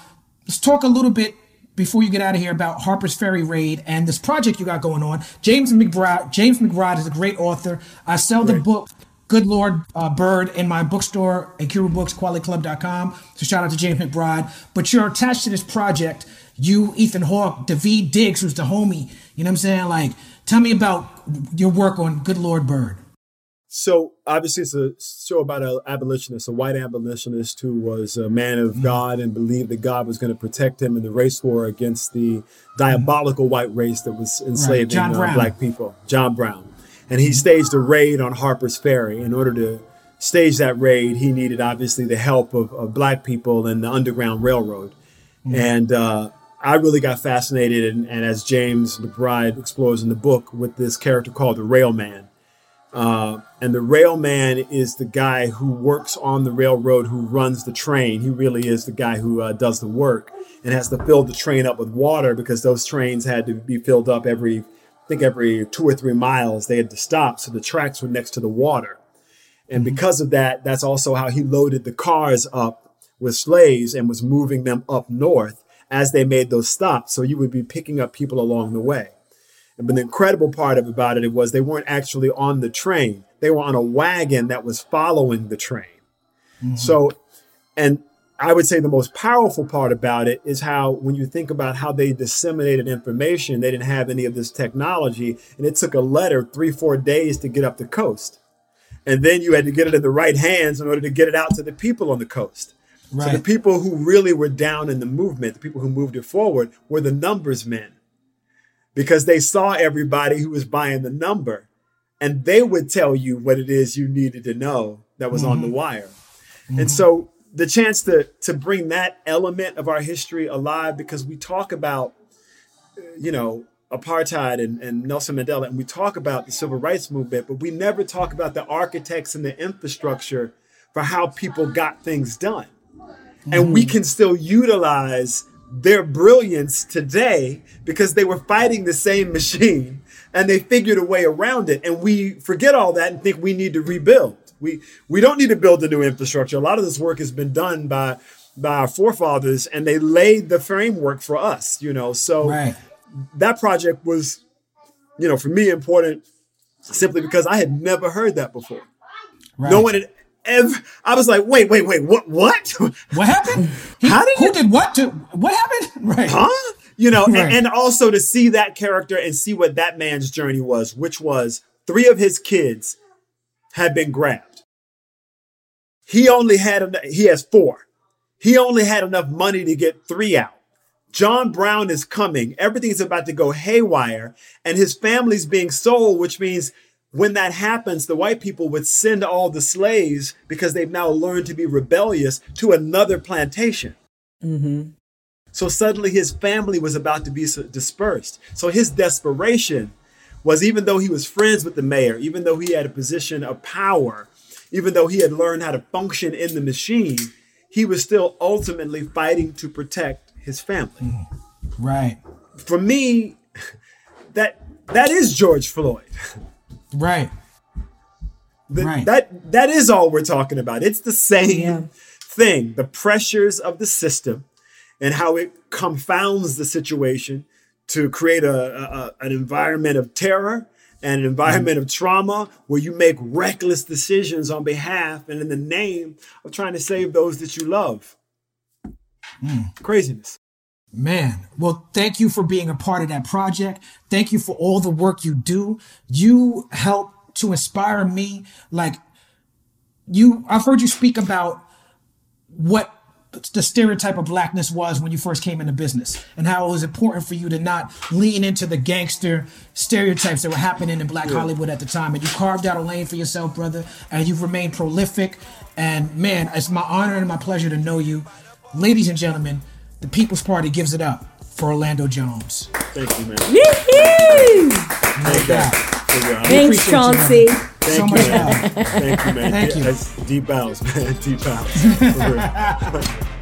Speaker 2: let's talk a little bit before you get out of here about Harper's Ferry Raid and this project you got going on. James McBride, James McBride is a great author. I sell the
Speaker 4: Great.
Speaker 2: book Good Lord uh, Bird in my bookstore at Books, KweliClub.com. So shout out to James McBride. But you're attached to this project. You, Ethan Hawke, Daveed Diggs, who's the homie. You know what I'm saying? Like, tell me about your work on Good Lord Bird.
Speaker 4: So obviously, it's a show about an abolitionist, a white abolitionist who was a man of God and believed that God was going to protect him in the race war against the diabolical white race that was enslaving
Speaker 2: John
Speaker 4: uh, black people. John Brown, and he staged a raid on Harper's Ferry. In order to stage that raid, he needed obviously the help of, of black people and the Underground Railroad, and. Uh, I really got fascinated, and, and as James McBride explores in the book, with this character called the Railman. Uh, and the railman is the guy who works on the railroad, who runs the train. He really is the guy who uh, does the work and has to fill the train up with water because those trains had to be filled up every, I think every two or three miles. They had to stop, so the tracks were next to the water. And because of that, that's also how he loaded the cars up with slaves and was moving them up north as they made those stops. So you would be picking up people along the way. But the incredible part of about it was they weren't actually on the train. They were on a wagon that was following the train. Mm-hmm. So, and I would say the most powerful part about it is how, when you think about how they disseminated information, they didn't have any of this technology, and it took a letter three, four days to get up the coast. And then you had to get it in the right hands in order to get it out to the people on the coast. So the people who really were down in the movement, the people who moved it forward, were the numbers men because they saw everybody who was buying the number and they would tell you what it is you needed to know that was on the mm-hmm. wire. And mm-hmm. so the chance to to bring that element of our history alive because we talk about uh, you know apartheid and, and Nelson Mandela and we talk about the civil rights movement but we never talk about the architects and the infrastructure for how people got things done. And we mm-hmm. can still utilize their brilliance today because they were fighting the same machine and they figured a way around it and we forget all that and think we need to rebuild we we don't need to build a new infrastructure a lot of this work has been done by by our forefathers, and they laid the framework for us. You know, so
Speaker 2: Right.
Speaker 4: that project was, you know, for me important simply because I had never heard that before.
Speaker 2: Right.
Speaker 4: No one had ever. I was like, wait, wait, wait, what? What?
Speaker 2: What happened? He-
Speaker 4: How did
Speaker 2: who did what to what happened? Right.
Speaker 4: huh? You know, and-
Speaker 2: Right.
Speaker 4: and, also to see that character and see what that man's journey was, which was three of his kids had been grabbed. He only had he has four. He only had enough money to get three out. John Brown is coming. Everything's about to go haywire, and his family's being sold, which means when that happens, the white people would send all the slaves because they've now learned to be rebellious to another plantation. Mm-hmm. So suddenly his family was about to be dispersed. So his desperation was even though he was friends with the mayor, even though he had a position of power, even though he had learned how to function in the machine, he was still ultimately fighting to protect his family. Mm.
Speaker 2: Right.
Speaker 4: For me, that that is George Floyd.
Speaker 2: Right.
Speaker 4: Th-
Speaker 2: Right.
Speaker 4: That that is all we're talking about. It's the same
Speaker 3: Yeah.
Speaker 4: thing. The pressures of the system and how it confounds the situation to create a, a- a- an environment of terror and an environment of trauma where you make reckless decisions on behalf and in the name of trying to save those that you love. Hmm. Craziness.
Speaker 2: Man, well, thank you for being a part of that project. Thank you for all the work you do. You help to inspire me. Like you, I've heard you speak about what the stereotype of blackness was when you first came into business and how it was important for you to not lean into the gangster stereotypes that were happening in black Hollywood at the time. And you carved out a lane for yourself, brother, and you've remained prolific. And man, it's my honor and my pleasure to know you. Ladies and gentlemen, the People's Party gives it up for Orlando Jones.
Speaker 4: Thank you, man.
Speaker 3: Woo-hoo!
Speaker 4: Thank God. Thank God.
Speaker 3: Thanks,
Speaker 2: appreciate you,
Speaker 3: Chauncey.
Speaker 4: Thank
Speaker 2: so
Speaker 4: you,
Speaker 2: much
Speaker 4: man. Thank you, man.
Speaker 2: Thank you.
Speaker 4: That's deep bows, man. Deep bows. For real.